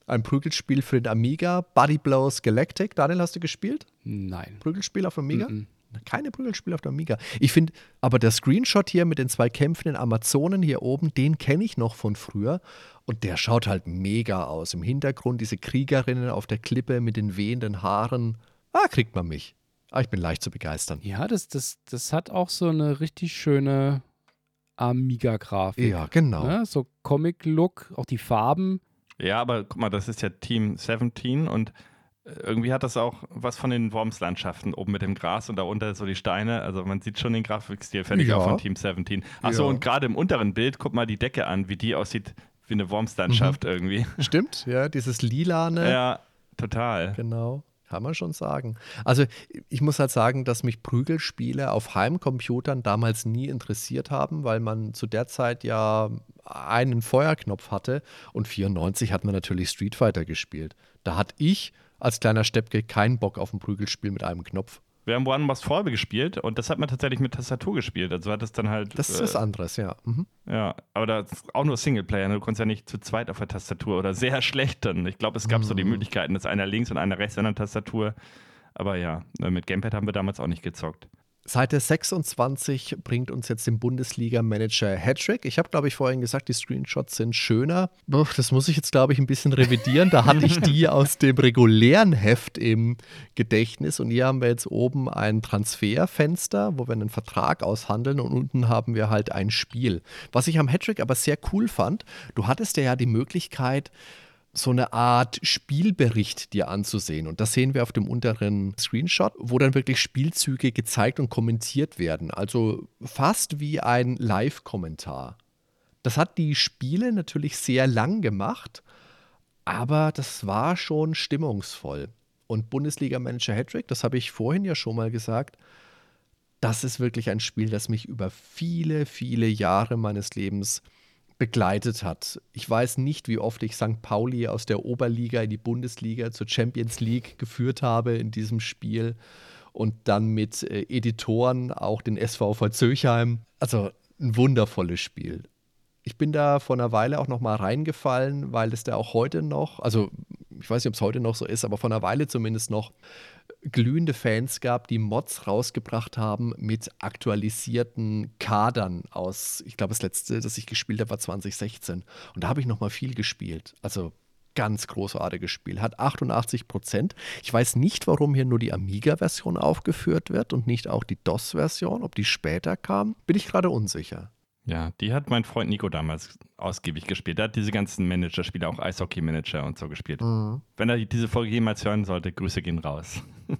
Speaker 2: Ein Prügelspiel für den Amiga, Body Blows Galactic. Daniel, hast du gespielt?
Speaker 4: Nein.
Speaker 2: Prügelspiel auf Amiga? Mm -mm. Keine Prügelspiele auf der Amiga. Ich finde, aber der Screenshot hier mit den zwei kämpfenden Amazonen hier oben, den kenne ich noch von früher. Und der schaut halt mega aus. Im Hintergrund diese Kriegerinnen auf der Klippe mit den wehenden Haaren. Ah, kriegt man mich. Ah, ich bin leicht zu begeistern.
Speaker 4: Ja, das, das, das hat auch so eine richtig schöne Amiga-Grafik.
Speaker 2: Ja, genau.
Speaker 4: Ne? So Comic-Look, auch die Farben.
Speaker 3: Ja, aber guck mal, das ist ja Team 17 und äh, irgendwie hat das auch was von den Worms-Landschaften oben mit dem Gras und darunter so die Steine. Also man sieht schon den Grafikstil, ich auch von Team 17. Achso, ja. und gerade im unteren Bild, guck mal die Decke an, wie die aussieht wie eine Worms-Landschaft mhm. irgendwie.
Speaker 2: Stimmt, ja, dieses lilane.
Speaker 3: Ja, total.
Speaker 2: Genau. Kann man schon sagen. Also ich muss halt sagen, dass mich Prügelspiele auf Heimcomputern damals nie interessiert haben, weil man zu der Zeit ja einen Feuerknopf hatte und 94 hat man natürlich Street Fighter gespielt. Da hatte ich als kleiner Steppke keinen Bock auf ein Prügelspiel mit einem Knopf.
Speaker 3: Wir haben One Must Fall gespielt und das hat man tatsächlich mit Tastatur gespielt. Also hat es dann halt.
Speaker 2: Das ist äh, was anderes, ja. Mhm.
Speaker 3: Ja, aber das ist auch nur Singleplayer. Ne? Du konntest ja nicht zu zweit auf der Tastatur oder sehr schlecht dann. Ich glaube, es gab mhm. so die mhm. Möglichkeiten, dass einer links und einer rechts an der Tastatur. Aber ja, ne, mit Gamepad haben wir damals auch nicht gezockt.
Speaker 2: Seite 26 bringt uns jetzt den Bundesliga-Manager Hattrick. Ich habe, glaube ich, vorhin gesagt, die Screenshots sind schöner. Das muss ich jetzt, glaube ich, ein bisschen revidieren. Da hatte ich die aus dem regulären Heft im Gedächtnis. Und hier haben wir jetzt oben ein Transferfenster, wo wir einen Vertrag aushandeln. Und unten haben wir halt ein Spiel. Was ich am Hattrick aber sehr cool fand, du hattest ja die Möglichkeit, so eine Art Spielbericht dir anzusehen. Und das sehen wir auf dem unteren Screenshot, wo dann wirklich Spielzüge gezeigt und kommentiert werden. Also fast wie ein Live-Kommentar. Das hat die Spiele natürlich sehr lang gemacht, aber das war schon stimmungsvoll. Und Bundesliga-Manager Hattrick, das habe ich vorhin ja schon mal gesagt, das ist wirklich ein Spiel, das mich über viele, viele Jahre meines Lebens begleitet hat. Ich weiß nicht, wie oft ich St. Pauli aus der Oberliga in die Bundesliga zur Champions League geführt habe in diesem Spiel und dann mit äh, Editoren auch den SVV Zöchheim. Also ein wundervolles Spiel. Ich bin da vor einer Weile auch noch mal reingefallen, weil es da auch heute noch, also ich weiß nicht, ob es heute noch so ist, aber vor einer Weile zumindest noch glühende Fans gab, die Mods rausgebracht haben mit aktualisierten Kadern aus, ich glaube, das letzte, das ich gespielt habe, war 2016. Und da habe ich noch mal viel gespielt. Also ganz großartiges Spiel. Hat 88 Prozent. Ich weiß nicht, warum hier nur die Amiga-Version aufgeführt wird und nicht auch die DOS-Version. Ob die später kam, bin ich gerade unsicher.
Speaker 3: Ja, die hat mein Freund Nico damals ausgiebig gespielt. Er hat diese ganzen Manager-Spiele, auch Eishockey-Manager und so gespielt. Mhm. Wenn er diese Folge jemals hören sollte, Grüße gehen raus.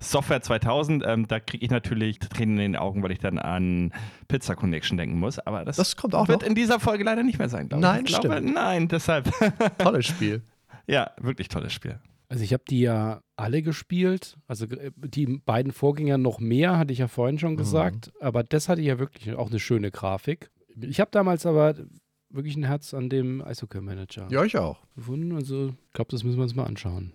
Speaker 3: Software 2000, ähm, da kriege ich natürlich Tränen in den Augen, weil ich dann an Pizza Connection denken muss. Aber das,
Speaker 2: das kommt auch
Speaker 3: wird
Speaker 2: noch.
Speaker 3: in dieser Folge leider nicht mehr sein,
Speaker 2: glaube nein,
Speaker 3: ich.
Speaker 2: Glaube,
Speaker 3: stimmt. Nein, deshalb.
Speaker 2: Tolles Spiel.
Speaker 3: Ja, wirklich tolles Spiel.
Speaker 4: Also ich habe die ja alle gespielt. Also äh, die beiden Vorgänger noch mehr, hatte ich ja vorhin schon mhm. gesagt. Mhm. Aber das hatte ja wirklich auch eine schöne Grafik. Ich habe damals aber wirklich ein Herz an dem Eishockey-Manager.
Speaker 2: Ja, ich auch.
Speaker 4: Gefunden. Also ich glaube, das müssen wir uns mal anschauen.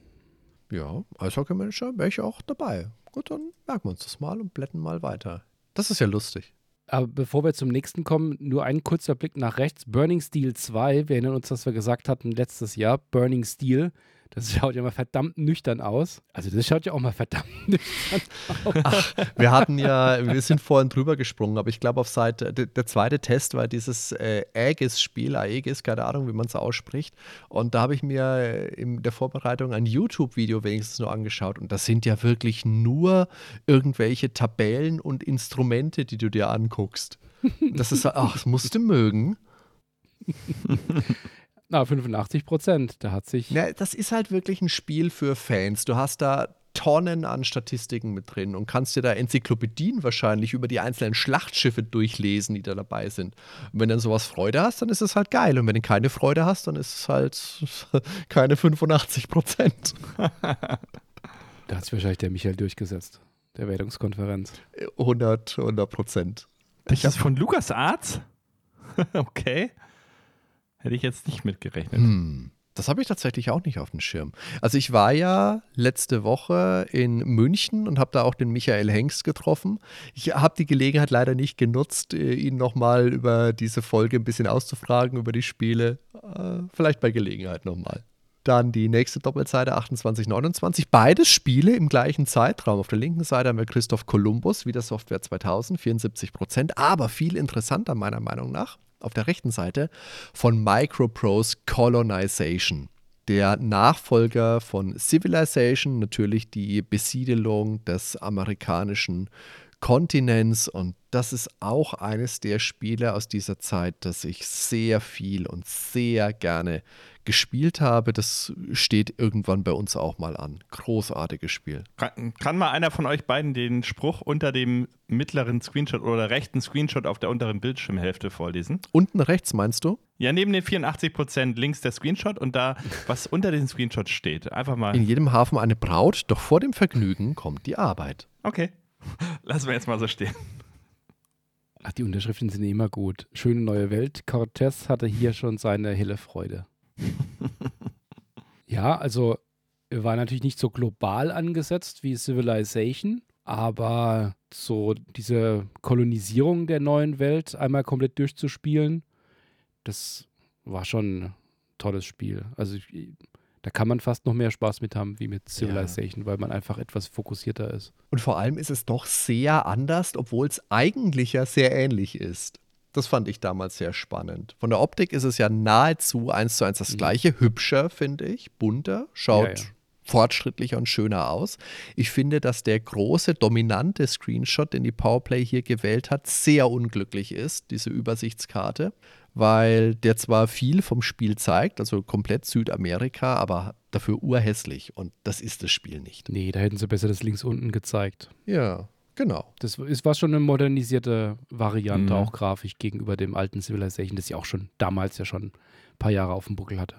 Speaker 2: Ja, Eishockey-Manager wäre ich auch dabei. Gut, dann merken wir uns das mal und blätten mal weiter. Das ist ja lustig.
Speaker 4: Aber bevor wir zum nächsten kommen, nur ein kurzer Blick nach rechts. Burning Steel 2, wir erinnern uns, dass wir gesagt hatten letztes Jahr, Burning Steel das schaut ja mal verdammt nüchtern aus. Also das schaut ja auch mal verdammt nüchtern aus. Ach,
Speaker 2: wir hatten ja, wir sind vorhin drüber gesprungen, aber ich glaube auf Seite, der, der, zweite Test war dieses äh, Aegis-Spiel, Aegis, keine Ahnung, wie man es ausspricht. Und da habe ich mir in der Vorbereitung ein YouTube-Video wenigstens nur angeschaut. Und das sind ja wirklich nur irgendwelche Tabellen und Instrumente, die du dir anguckst. Das ist, ach, das musst du mögen.
Speaker 4: Na, 85 Prozent. Da hat sich.
Speaker 2: Ja, das ist halt wirklich ein Spiel für Fans. Du hast da Tonnen an Statistiken mit drin und kannst dir da Enzyklopädien wahrscheinlich über die einzelnen Schlachtschiffe durchlesen, die da dabei sind. Und wenn du dann sowas Freude hast, dann ist es halt geil. Und wenn du keine Freude hast, dann ist es halt keine 85 Prozent.
Speaker 4: da hat sich wahrscheinlich der Michael durchgesetzt, der Wertungskonferenz.
Speaker 2: 100, 100 Prozent.
Speaker 3: Das ist von Lukas Arzt? okay. Hätte ich jetzt nicht mitgerechnet.
Speaker 2: Hm. Das habe ich tatsächlich auch nicht auf dem Schirm. Also ich war ja letzte Woche in München und habe da auch den Michael Hengst getroffen. Ich habe die Gelegenheit leider nicht genutzt, äh, ihn nochmal über diese Folge ein bisschen auszufragen, über die Spiele. Äh, vielleicht bei Gelegenheit nochmal. Dann die nächste Doppelseite 2829. Beides Spiele im gleichen Zeitraum. Auf der linken Seite haben wir Christoph Kolumbus, wieder Software 2000, 74 Prozent. Aber viel interessanter meiner Meinung nach auf der rechten Seite von Microprose Colonization. Der Nachfolger von Civilization, natürlich die Besiedelung des amerikanischen Kontinents. Und das ist auch eines der Spiele aus dieser Zeit, das ich sehr viel und sehr gerne gespielt habe. Das steht irgendwann bei uns auch mal an. Großartiges Spiel.
Speaker 3: Kann, kann, mal einer von euch beiden den Spruch unter dem mittleren Screenshot oder rechten Screenshot auf der unteren Bildschirmhälfte vorlesen?
Speaker 2: Unten rechts meinst du?
Speaker 3: Ja, neben den 84% links der Screenshot und da, was unter den Screenshot steht. Einfach mal.
Speaker 2: In jedem Hafen eine Braut, doch vor dem Vergnügen kommt die Arbeit.
Speaker 3: Okay. Lassen wir jetzt mal so stehen.
Speaker 4: Ach, die Unterschriften sind immer gut. Schöne neue Welt. Cortez hatte hier schon seine helle Freude. ja, also war natürlich nicht so global angesetzt wie Civilization, aber so diese Kolonisierung der neuen Welt einmal komplett durchzuspielen, das war schon ein tolles Spiel. Also da kann man fast noch mehr Spaß mit haben wie mit Civilization, ja. weil man einfach etwas fokussierter ist.
Speaker 2: Und vor allem ist es doch sehr anders, obwohl es eigentlich ja sehr ähnlich ist. Das fand ich damals sehr spannend. Von der Optik ist es ja nahezu eins zu eins das mhm. gleiche. Hübscher, finde ich. Bunter, schaut ja, ja. fortschrittlicher und schöner aus. Ich finde, dass der große, dominante Screenshot, den die Powerplay hier gewählt hat, sehr unglücklich ist, diese Übersichtskarte, weil der zwar viel vom Spiel zeigt, also komplett Südamerika, aber dafür urhässlich. Und das ist das Spiel nicht.
Speaker 4: Nee, da hätten sie besser das links unten gezeigt.
Speaker 2: Ja. Genau.
Speaker 4: Das ist, war schon eine modernisierte Variante, mhm. auch grafisch gegenüber dem alten Civilization, das ja auch schon damals ja schon ein paar Jahre auf dem Buckel hatte.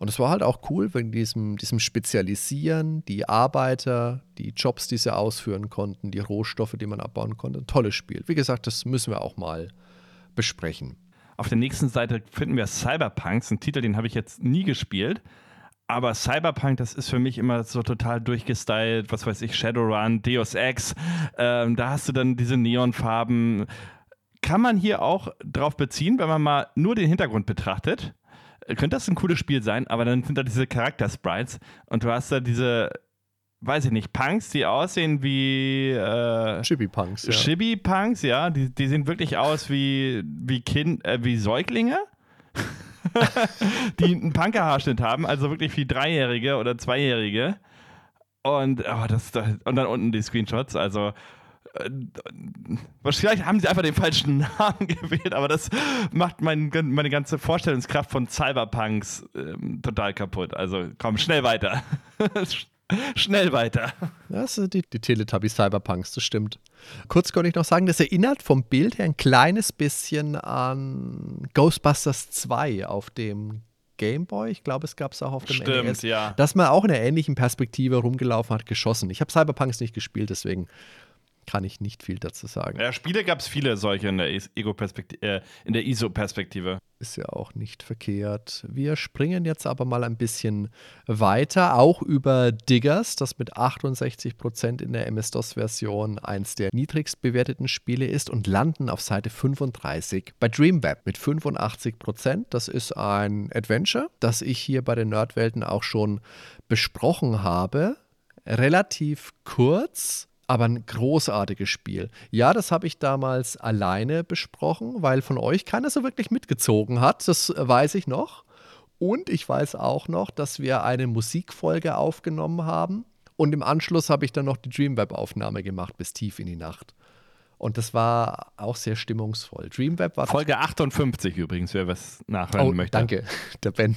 Speaker 2: Und es war halt auch cool, wegen diesem, diesem Spezialisieren, die Arbeiter, die Jobs, die sie ausführen konnten, die Rohstoffe, die man abbauen konnte. Ein tolles Spiel. Wie gesagt, das müssen wir auch mal besprechen.
Speaker 3: Auf der nächsten Seite finden wir Cyberpunks, ein Titel, den habe ich jetzt nie gespielt. Aber Cyberpunk, das ist für mich immer so total durchgestylt, was weiß ich, Shadowrun, Deus Ex. Ähm, da hast du dann diese Neonfarben. Kann man hier auch drauf beziehen, wenn man mal nur den Hintergrund betrachtet? Äh, könnte das ein cooles Spiel sein, aber dann sind da diese Charakter-Sprites und du hast da diese weiß ich nicht, Punks, die aussehen wie äh,
Speaker 2: Chibi-Punks, ja.
Speaker 3: Chibi-Punks, ja. Die, die sehen wirklich aus wie, wie, kind, äh, wie Säuglinge. die einen Punkerhaarschnitt haben, also wirklich wie Dreijährige oder Zweijährige. Und, oh, das, und dann unten die Screenshots, also äh, Vielleicht haben sie einfach den falschen Namen gewählt, aber das macht mein, meine ganze Vorstellungskraft von Cyberpunks ähm, total kaputt. Also komm, schnell weiter. schnell weiter.
Speaker 2: Das sind die, die Teletubbies Cyberpunks, das stimmt. Kurz konnte ich noch sagen, das erinnert vom Bild her ein kleines bisschen an Ghostbusters 2 auf dem Game Boy. Ich glaube, es gab es auch auf dem
Speaker 3: Stimmt,
Speaker 2: NES.
Speaker 3: ja.
Speaker 2: Dass man auch in einer ähnlichen Perspektive rumgelaufen hat, geschossen. Ich habe Cyberpunks nicht gespielt, deswegen kann ich nicht viel dazu sagen.
Speaker 3: Ja, Spiele gab es viele solche in der, äh, in der ISO-Perspektive.
Speaker 2: Ist ja auch nicht verkehrt. Wir springen jetzt aber mal ein bisschen weiter, auch über Diggers, das mit 68% in der MS-DOS-Version eins der niedrigst bewerteten Spiele ist und landen auf Seite 35 bei Dreamweb mit 85%. Das ist ein Adventure, das ich hier bei den Nerdwelten auch schon besprochen habe. Relativ kurz, aber ein großartiges Spiel. Ja, das habe ich damals alleine besprochen, weil von euch keiner so wirklich mitgezogen hat. Das weiß ich noch. Und ich weiß auch noch, dass wir eine Musikfolge aufgenommen haben. Und im Anschluss habe ich dann noch die Dreamweb-Aufnahme gemacht bis tief in die Nacht. Und das war auch sehr stimmungsvoll. Dreamweb war.
Speaker 3: Folge 58 übrigens, wer was nachhören
Speaker 2: oh,
Speaker 3: möchte.
Speaker 2: Danke, der Ben.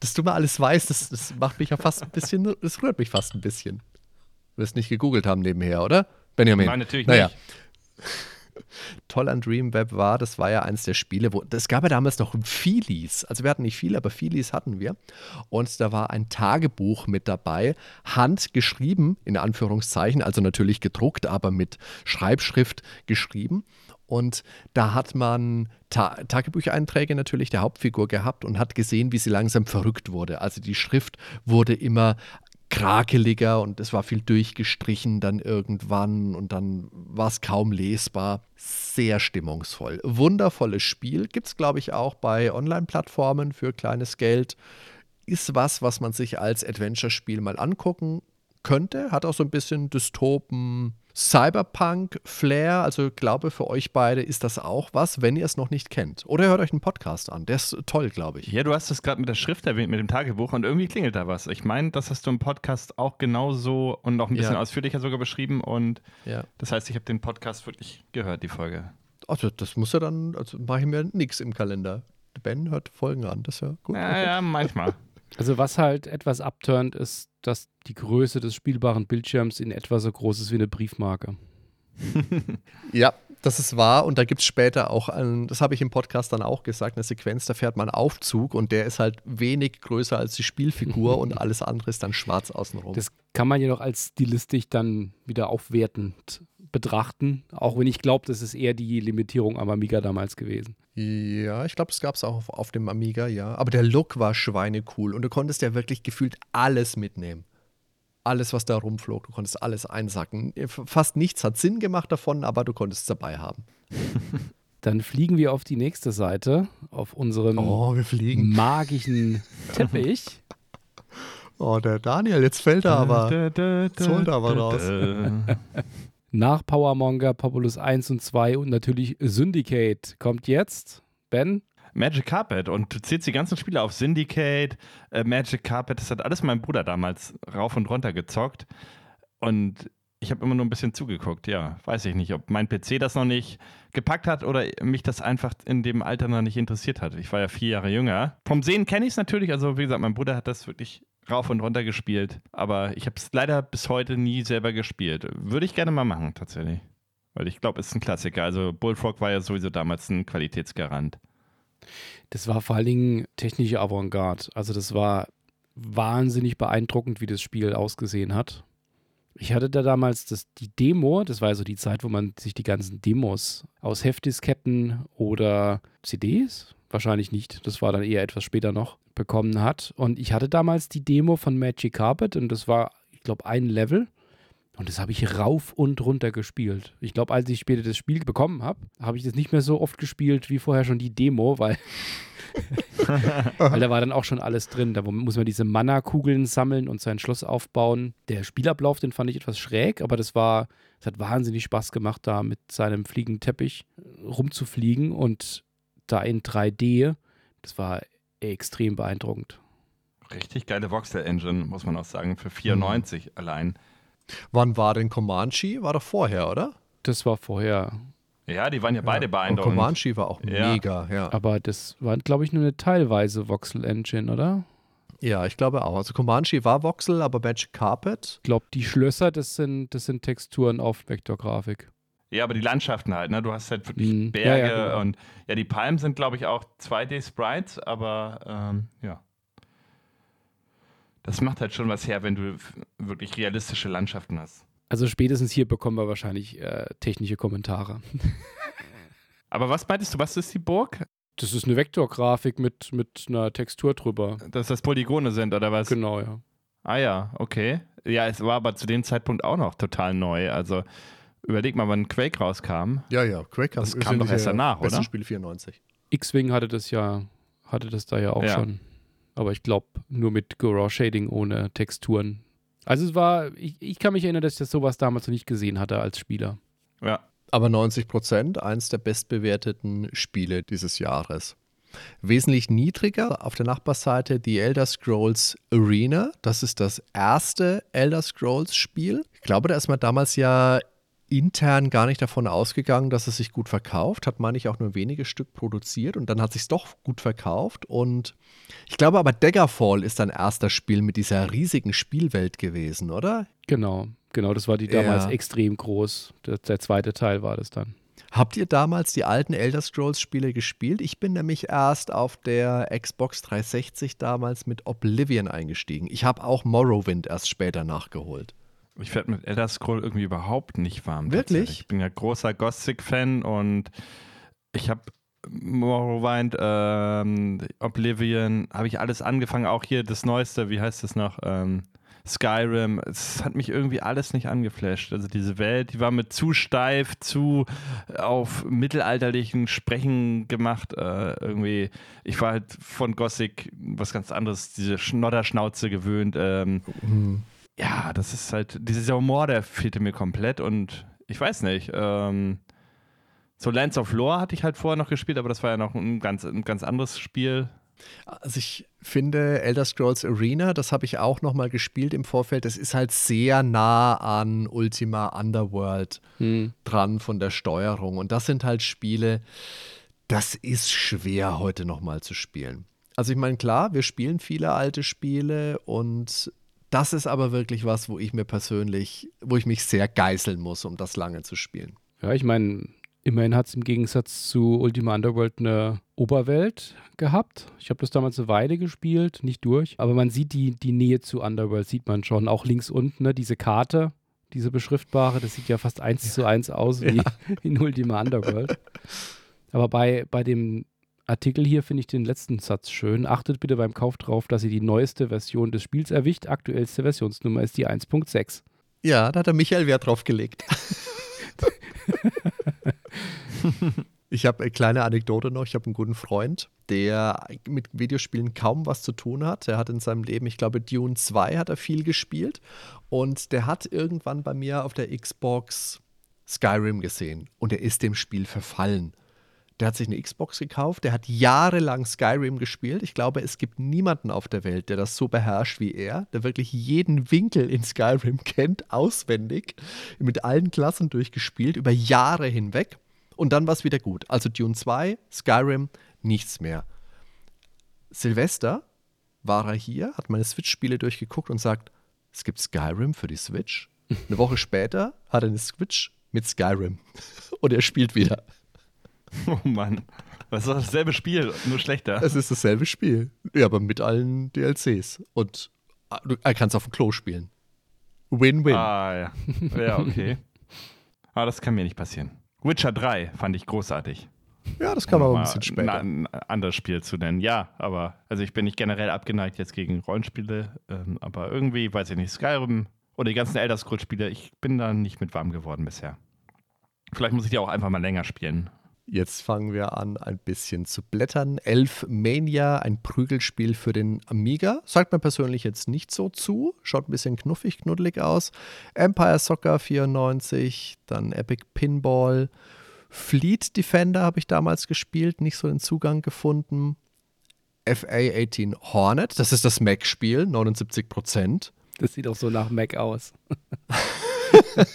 Speaker 2: Dass du mal alles weißt, das, das macht mich ja fast ein bisschen, das rührt mich fast ein bisschen. Du wirst nicht gegoogelt haben nebenher, oder? Benjamin.
Speaker 3: Nein, natürlich
Speaker 2: naja.
Speaker 3: nicht.
Speaker 2: Toll an Dreamweb war, das war ja eines der Spiele, wo es gab ja damals noch Feelies. Also wir hatten nicht viele, aber Feelies hatten wir. Und da war ein Tagebuch mit dabei, handgeschrieben, in Anführungszeichen, also natürlich gedruckt, aber mit Schreibschrift geschrieben. Und da hat man Ta Tagebucheinträge natürlich der Hauptfigur gehabt und hat gesehen, wie sie langsam verrückt wurde. Also die Schrift wurde immer krakeliger und es war viel durchgestrichen dann irgendwann und dann war es kaum lesbar. Sehr stimmungsvoll. Wundervolles Spiel. Gibt es, glaube ich, auch bei Online-Plattformen für kleines Geld. Ist was, was man sich als Adventure-Spiel mal angucken könnte. Hat auch so ein bisschen Dystopen, Cyberpunk-Flair. Also glaube, für euch beide ist das auch was, wenn ihr es noch nicht kennt. Oder hört euch einen Podcast an. Der ist toll, glaube ich.
Speaker 3: Ja, du hast es gerade mit der Schrift erwähnt, mit dem Tagebuch und irgendwie klingelt da was. Ich meine, das hast du im Podcast auch genauso und noch ein bisschen
Speaker 2: Ja.
Speaker 3: ausführlicher sogar beschrieben und
Speaker 2: Ja.
Speaker 3: das heißt, ich habe den Podcast wirklich gehört, die Folge.
Speaker 2: Also, das muss ja dann, also mache ich mir nichts im Kalender. Ben hört Folgen an, das ist ja gut.
Speaker 3: Ja, ja, manchmal.
Speaker 4: Also was halt etwas abturnt, ist, dass die Größe des spielbaren Bildschirms in etwa so groß ist wie eine Briefmarke.
Speaker 2: Ja, das ist wahr. Und da gibt es später auch, ein, das habe ich im Podcast dann auch gesagt, eine Sequenz, da fährt man Aufzug und der ist halt wenig größer als die Spielfigur und alles andere ist dann schwarz außenrum.
Speaker 4: Das kann man ja noch als stilistisch dann wieder aufwertend betrachten, auch wenn ich glaube, das ist eher die Limitierung am Amiga damals gewesen.
Speaker 2: ja, ich glaube, das gab es auch auf, auf dem Amiga, ja. Aber der Look war schweinecool und du konntest ja wirklich gefühlt alles mitnehmen. Alles, was da rumflog, du konntest alles einsacken. Fast nichts hat Sinn gemacht davon, aber du konntest es dabei haben.
Speaker 4: Dann fliegen wir auf die nächste Seite, auf unserem
Speaker 2: Oh, wir fliegen.
Speaker 4: magischen Teppich.
Speaker 2: Oh, der Daniel, jetzt fällt er aber. Jetzt holt er aber raus.
Speaker 4: Nach Powermonger, Populous 1 und 2 und natürlich Syndicate kommt jetzt. Ben,
Speaker 3: Magic Carpet und du zählst die ganzen Spiele auf Syndicate, äh, Magic Carpet, das hat alles mein Bruder damals rauf und runter gezockt und ich habe immer nur ein bisschen zugeguckt, ja, weiß ich nicht, ob mein PC das noch nicht gepackt hat oder mich das einfach in dem Alter noch nicht interessiert hat. Ich war ja vier Jahre jünger. Vom Sehen kenne ich es natürlich, also wie gesagt, mein Bruder hat das wirklich rauf und runter gespielt, aber ich habe es leider bis heute nie selber gespielt. Würde ich gerne mal machen, tatsächlich. Weil ich glaube, es ist ein Klassiker. Also Bullfrog war ja sowieso damals ein Qualitätsgarant.
Speaker 4: das war vor allen Dingen technische Avantgarde. Also das war wahnsinnig beeindruckend, wie das Spiel ausgesehen hat. Ich hatte da damals das, die Demo, das war also die Zeit, wo man sich die ganzen Demos aus Heftdisketten oder CDs, wahrscheinlich nicht, das war dann eher etwas später noch, bekommen hat. Und ich hatte damals die Demo von Magic Carpet und das war, ich glaube, ein Level. Und das habe ich rauf und runter gespielt. Ich glaube, als ich später das Spiel bekommen habe, habe ich das nicht mehr so oft gespielt wie vorher schon die Demo, weil Weil da war dann auch schon alles drin. Da muss man diese Mana-Kugeln sammeln und sein Schloss aufbauen. Der Spielablauf, den fand ich etwas schräg, aber das war, es hat wahnsinnig Spaß gemacht, da mit seinem fliegenden Teppich rumzufliegen und da in 3D. Das war extrem beeindruckend.
Speaker 3: Richtig geile Voxel-Engine, muss man auch sagen, für 94 mhm. allein.
Speaker 2: Wann war denn Comanche? War doch vorher, oder?
Speaker 4: Das war vorher.
Speaker 3: Ja, die waren ja beide ja. beeindruckend.
Speaker 2: Und Comanche war auch ja. mega, ja.
Speaker 4: Aber das war, glaube ich, nur eine teilweise Voxel-Engine, oder?
Speaker 2: Ja, ich glaube auch. Also Comanche war Voxel, aber Magic Carpet.
Speaker 4: Ich glaube, die Schlösser, das sind, das sind Texturen auf Vektorgrafik.
Speaker 3: Ja, aber die Landschaften halt, ne? Du hast halt wirklich mhm. Berge ja, genau. und ja, die Palmen sind, glaube ich, auch 2D-Sprites, aber ähm, ja. Das macht halt schon was her, wenn du wirklich realistische Landschaften hast.
Speaker 4: Also spätestens hier bekommen wir wahrscheinlich äh, technische Kommentare.
Speaker 3: Aber was meintest du, was ist die Burg?
Speaker 4: Das ist eine Vektorgrafik mit, mit einer Textur drüber.
Speaker 3: Dass das Polygone sind, oder was?
Speaker 4: Genau, ja.
Speaker 3: Ah ja, okay. Ja, es war aber zu dem Zeitpunkt auch noch total neu. Also überleg mal, wann Quake rauskam.
Speaker 2: Ja, ja, Quake kam,
Speaker 3: das kam doch erst danach, oder?
Speaker 2: Spiel 94.
Speaker 4: X-Wing hatte das ja, hatte das da ja auch ja. schon. Aber ich glaube, nur mit Gorau Shading ohne Texturen. Also es war, ich, ich kann mich erinnern, dass ich das sowas damals noch nicht gesehen hatte als Spieler.
Speaker 3: Ja.
Speaker 2: Aber 90 Prozent, eins der bestbewerteten Spiele dieses Jahres. Wesentlich niedriger auf der Nachbarseite die Elder Scrolls Arena. Das ist das erste Elder Scrolls Spiel. Ich glaube, da ist man damals ja intern gar nicht davon ausgegangen, dass es sich gut verkauft. Hat, meine ich, auch nur wenige Stück produziert und dann hat sich doch gut verkauft. Und ich glaube aber, Daggerfall ist dein erster Spiel mit dieser riesigen Spielwelt gewesen, oder?
Speaker 4: Genau, genau. Das war die damals ja. extrem groß. Der, der zweite Teil war das dann.
Speaker 2: Habt ihr damals die alten Elder Scrolls-Spiele gespielt? Ich bin nämlich erst auf der Xbox 360 damals mit Oblivion eingestiegen. Ich habe auch Morrowind erst später nachgeholt.
Speaker 3: Ich werde mit Elder Scroll irgendwie überhaupt nicht warm.
Speaker 2: Wirklich?
Speaker 3: Ich bin ja großer Gothic-Fan und ich habe Morrowind, ähm, Oblivion, habe ich alles angefangen. Auch hier das Neueste, wie heißt das noch? Ähm, Skyrim. Es hat mich irgendwie alles nicht angeflasht. Also diese Welt, die war mir zu steif, zu auf mittelalterlichen Sprechen gemacht. Äh, irgendwie, ich war halt von Gothic was ganz anderes, diese Schnodderschnauze gewöhnt. Ähm, mhm ja, das ist halt, dieser Humor, der fehlte mir komplett und ich weiß nicht, ähm, so Lands of Lore hatte ich halt vorher noch gespielt, aber das war ja noch ein ganz, ein ganz anderes Spiel.
Speaker 2: Also ich finde Elder Scrolls Arena, das habe ich auch noch mal gespielt im Vorfeld, das ist halt sehr nah an Ultima Underworld hm. dran von der Steuerung und das sind halt Spiele, das ist schwer heute noch mal zu spielen. Also ich meine, klar, wir spielen viele alte Spiele und das ist aber wirklich was, wo ich mir persönlich, wo ich mich sehr geißeln muss, um das lange zu spielen.
Speaker 4: Ja, ich meine, immerhin hat es im Gegensatz zu Ultima Underworld eine Oberwelt gehabt. Ich habe das damals eine Weile gespielt, nicht durch, aber man sieht die, die Nähe zu Underworld, sieht man schon. Auch links unten, ne, diese Karte, diese beschriftbare, das sieht ja fast eins ja. zu eins aus wie ja. in Ultima Underworld. Aber bei, bei dem Artikel hier finde ich den letzten Satz schön. Achtet bitte beim Kauf darauf, dass ihr die neueste Version des Spiels erwischt. Aktuellste Versionsnummer ist die 1.6.
Speaker 2: Ja, da hat der Michael Wert drauf gelegt. ich habe eine kleine Anekdote noch. Ich habe einen guten Freund, der mit Videospielen kaum was zu tun hat. Er hat in seinem Leben, ich glaube, Dune 2 hat er viel gespielt. Und der hat irgendwann bei mir auf der Xbox Skyrim gesehen. Und er ist dem Spiel verfallen. Der hat sich eine Xbox gekauft, der hat jahrelang Skyrim gespielt. Ich glaube, es gibt niemanden auf der Welt, der das so beherrscht wie er, der wirklich jeden Winkel in Skyrim kennt, auswendig, mit allen Klassen durchgespielt, über Jahre hinweg. Und dann war es wieder gut. Also Dune 2, Skyrim, nichts mehr. Silvester war er hier, hat meine Switch-Spiele durchgeguckt und sagt, es gibt Skyrim für die Switch. Eine Woche später hat er eine Switch mit Skyrim und er spielt wieder.
Speaker 3: Oh Mann. Das ist dasselbe Spiel, nur schlechter.
Speaker 2: Es ist dasselbe Spiel. Ja, aber mit allen DLCs. Und ah, du kannst auf dem Klo spielen. Win-win.
Speaker 3: Ah, ja. Ja, okay. aber ah, das kann mir nicht passieren. Witcher 3 fand ich großartig.
Speaker 2: Ja, das kann man aber ein bisschen später.
Speaker 3: Ein, ein anderes Spiel zu nennen. Ja, aber also ich bin nicht generell abgeneigt jetzt gegen Rollenspiele, ähm, aber irgendwie, weiß ich nicht, Skyrim oder die ganzen Elder Scrolls Spiele, ich bin da nicht mit warm geworden bisher. Vielleicht muss ich die auch einfach mal länger spielen.
Speaker 2: Jetzt fangen wir an, ein bisschen zu blättern. Elf Mania, ein Prügelspiel für den Amiga. Sagt mir persönlich jetzt nicht so zu. Schaut ein bisschen knuffig, knuddelig aus. Empire Soccer 94, dann Epic Pinball. Fleet Defender habe ich damals gespielt, nicht so den Zugang gefunden. FA 18 Hornet, das ist das Mac-Spiel, 79 Prozent.
Speaker 4: Das sieht auch so nach Mac aus.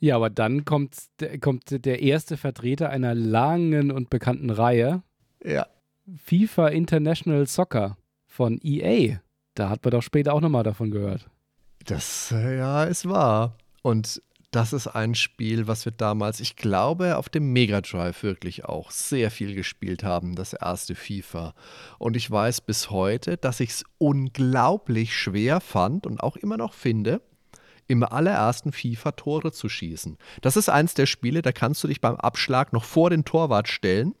Speaker 4: ja, aber dann kommt, kommt der erste Vertreter einer langen und bekannten Reihe.
Speaker 2: Ja.
Speaker 4: FIFA International Soccer von EA. Da hat man doch später auch nochmal davon gehört.
Speaker 2: Das, äh, ja, ist wahr. Und das ist ein Spiel, was wir damals, ich glaube, auf dem Mega Drive wirklich auch sehr viel gespielt haben, das erste FIFA. Und ich weiß bis heute, dass ich es unglaublich schwer fand und auch immer noch finde, im allerersten FIFA Tore zu schießen. Das ist eins der Spiele, da kannst du dich beim Abschlag noch vor den Torwart stellen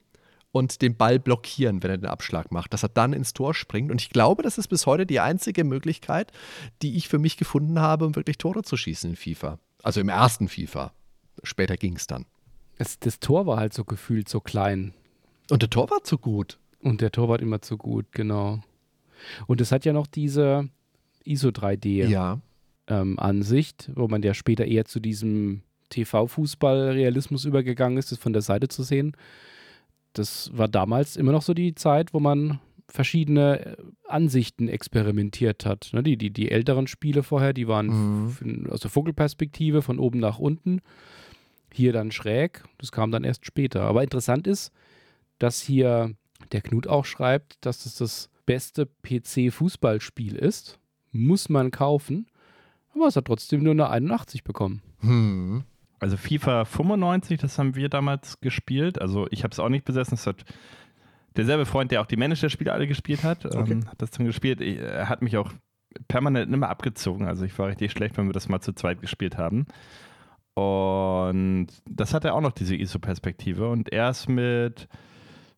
Speaker 2: und den Ball blockieren, wenn er den Abschlag macht, dass er dann ins Tor springt. Und ich glaube, das ist bis heute die einzige Möglichkeit, die ich für mich gefunden habe, um wirklich Tore zu schießen in FIFA. Also im ersten FIFA. Später ging es dann.
Speaker 4: Das, Tor war halt so gefühlt so klein.
Speaker 2: Und der Tor war zu gut.
Speaker 4: Und der Torwart immer zu gut, genau. Und es hat ja noch diese ISO 3D
Speaker 2: Ja.
Speaker 4: Ähm, Ansicht, wo man ja später eher zu diesem TV-Fußball-Realismus übergegangen ist, das von der Seite zu sehen. Das war damals immer noch so die Zeit, wo man verschiedene äh, Ansichten experimentiert hat. Ne, die, die, die älteren Spiele vorher, die waren
Speaker 2: Mhm.
Speaker 4: aus der Vogelperspektive von oben nach unten. Hier dann schräg. Das kam dann erst später. Aber interessant ist, dass hier der Knut auch schreibt, dass das das beste PC-Fußballspiel ist. Muss man kaufen. Aber es hat trotzdem nur eine 81 bekommen.
Speaker 2: Hm.
Speaker 3: Also FIFA 95, das haben wir damals gespielt. Also ich habe es auch nicht besessen. Es hat derselbe Freund, der auch die Manager-Spiele alle gespielt hat,
Speaker 2: Okay.
Speaker 3: ähm, hat das dann gespielt. Er hat mich auch permanent immer abgezogen. Also ich war richtig schlecht, wenn wir das mal zu zweit gespielt haben. Und das hatte auch noch diese ISO-Perspektive. Und erst mit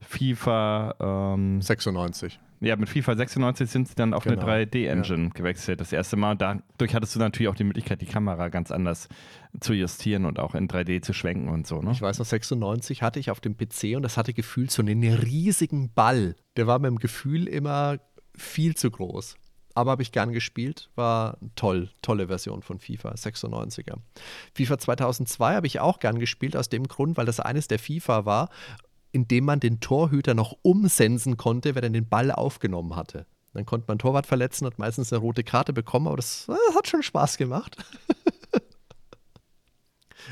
Speaker 3: FIFA, ähm,
Speaker 2: 96.
Speaker 3: ja, mit FIFA 96 sind sie dann auf
Speaker 2: Genau.
Speaker 3: eine 3D-Engine gewechselt. Das erste Mal. Und dadurch hattest du natürlich auch die Möglichkeit, die Kamera ganz anders zu justieren und auch in 3D zu schwenken und so. Ne?
Speaker 2: Ich weiß noch, 96 hatte ich auf dem PC und das hatte gefühlt so einen riesigen Ball. Der war mit dem Gefühl immer viel zu groß. Aber habe ich gern gespielt, war toll, tolle Version von FIFA 96er. FIFA 2002 habe ich auch gern gespielt, aus dem Grund, weil das eines der FIFA war, in dem man den Torhüter noch umsensen konnte, wenn er den Ball aufgenommen hatte. Dann konnte man Torwart verletzen, hat meistens eine rote Karte bekommen, aber das, äh, hat schon Spaß gemacht.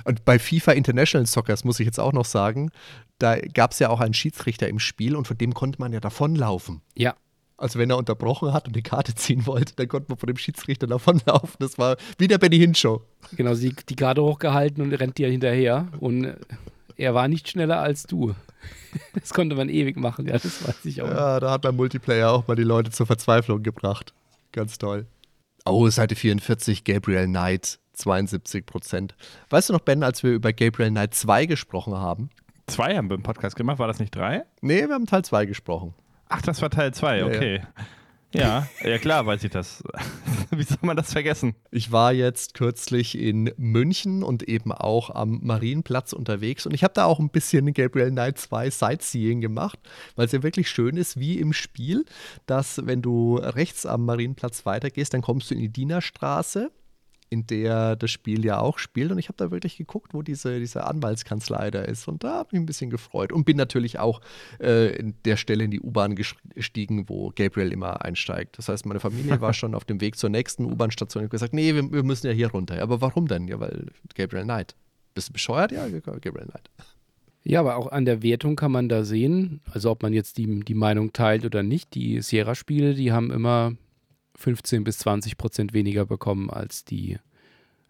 Speaker 2: Und bei FIFA International Soccer, das muss ich jetzt auch noch sagen, da gab es ja auch einen Schiedsrichter im Spiel und von dem konnte man ja davonlaufen.
Speaker 4: Ja.
Speaker 2: Also wenn er unterbrochen hat und eine Karte ziehen wollte, dann konnte man von dem Schiedsrichter davonlaufen. Das war wie der Benny Hinshow.
Speaker 4: Genau, sie die gerade hochgehalten und rennt dir hinterher. Und äh, er war nicht schneller als du. Das konnte man ewig machen, ja, das weiß ich auch.
Speaker 2: Ja, da hat man Multiplayer auch mal die Leute zur Verzweiflung gebracht. Ganz toll. Oh, Seite 44, Gabriel Knight, 72 Prozent. Weißt du noch, Ben, als wir über Gabriel Knight 2 gesprochen haben?
Speaker 3: Zwei haben wir im Podcast gemacht, war das nicht drei?
Speaker 2: Nee, wir haben Teil 2 gesprochen.
Speaker 3: Ach, das war Teil zwei,
Speaker 2: Ja,
Speaker 3: okay. Ja, ja, klar, weiß ich das. Wie soll man das vergessen?
Speaker 2: Ich war jetzt kürzlich in München und eben auch am Marienplatz unterwegs und ich habe da auch ein bisschen Gabriel Knight 2 Sightseeing gemacht, weil es ja wirklich schön ist, wie im Spiel, dass wenn du rechts am Marienplatz weitergehst, dann kommst du in die Dienerstraße, in der das Spiel ja auch spielt und ich habe da wirklich geguckt, wo diese, diese Anwaltskanzlei da ist und da habe ich mich ein bisschen gefreut und bin natürlich auch äh, in der Stelle in die U-Bahn gestiegen, wo Gabriel immer einsteigt. Das heißt, meine Familie war schon auf dem Weg zur nächsten U-Bahn-Station und hat gesagt, nee, wir, wir müssen ja hier runter. Aber warum denn? Ja, weil Gabriel Knight. Bist du bescheuert? Ja, Gabriel Knight.
Speaker 4: Ja, aber auch an der Wertung kann man da sehen, also ob man jetzt die, die Meinung teilt oder nicht, die Sierra-Spiele, die haben immer 15 bis 20 Prozent weniger bekommen als die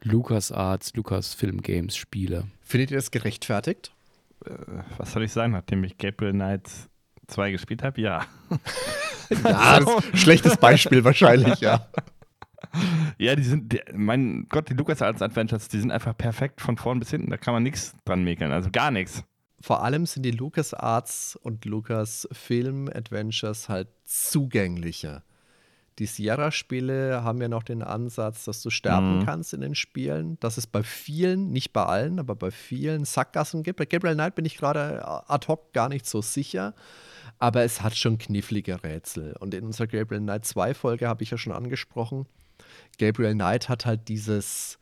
Speaker 4: LucasArts, Lucasfilm Games Spiele.
Speaker 2: Findet ihr das gerechtfertigt?
Speaker 3: Was soll ich sagen, nachdem ich Gabriel Knight 2 gespielt habe? Ja.
Speaker 2: Ja, schlechtes Beispiel wahrscheinlich, ja.
Speaker 3: Ja, die sind, die, mein Gott, die LucasArts Adventures, die sind einfach perfekt von vorn bis hinten. Da kann man nichts dran mäkeln, also gar nichts.
Speaker 2: Vor allem sind die LucasArts und Lucasfilm Adventures halt zugänglicher. Die Sierra-Spiele haben ja noch den Ansatz, dass du sterben
Speaker 3: Mhm.
Speaker 2: kannst in den Spielen, dass es bei vielen, nicht bei allen, aber bei vielen Sackgassen gibt. Bei Gabriel Knight bin ich gerade ad hoc gar nicht so sicher, aber es hat schon knifflige Rätsel. Und in unserer Gabriel Knight 2-Folge habe ich ja schon angesprochen, Gabriel Knight hat halt dieses,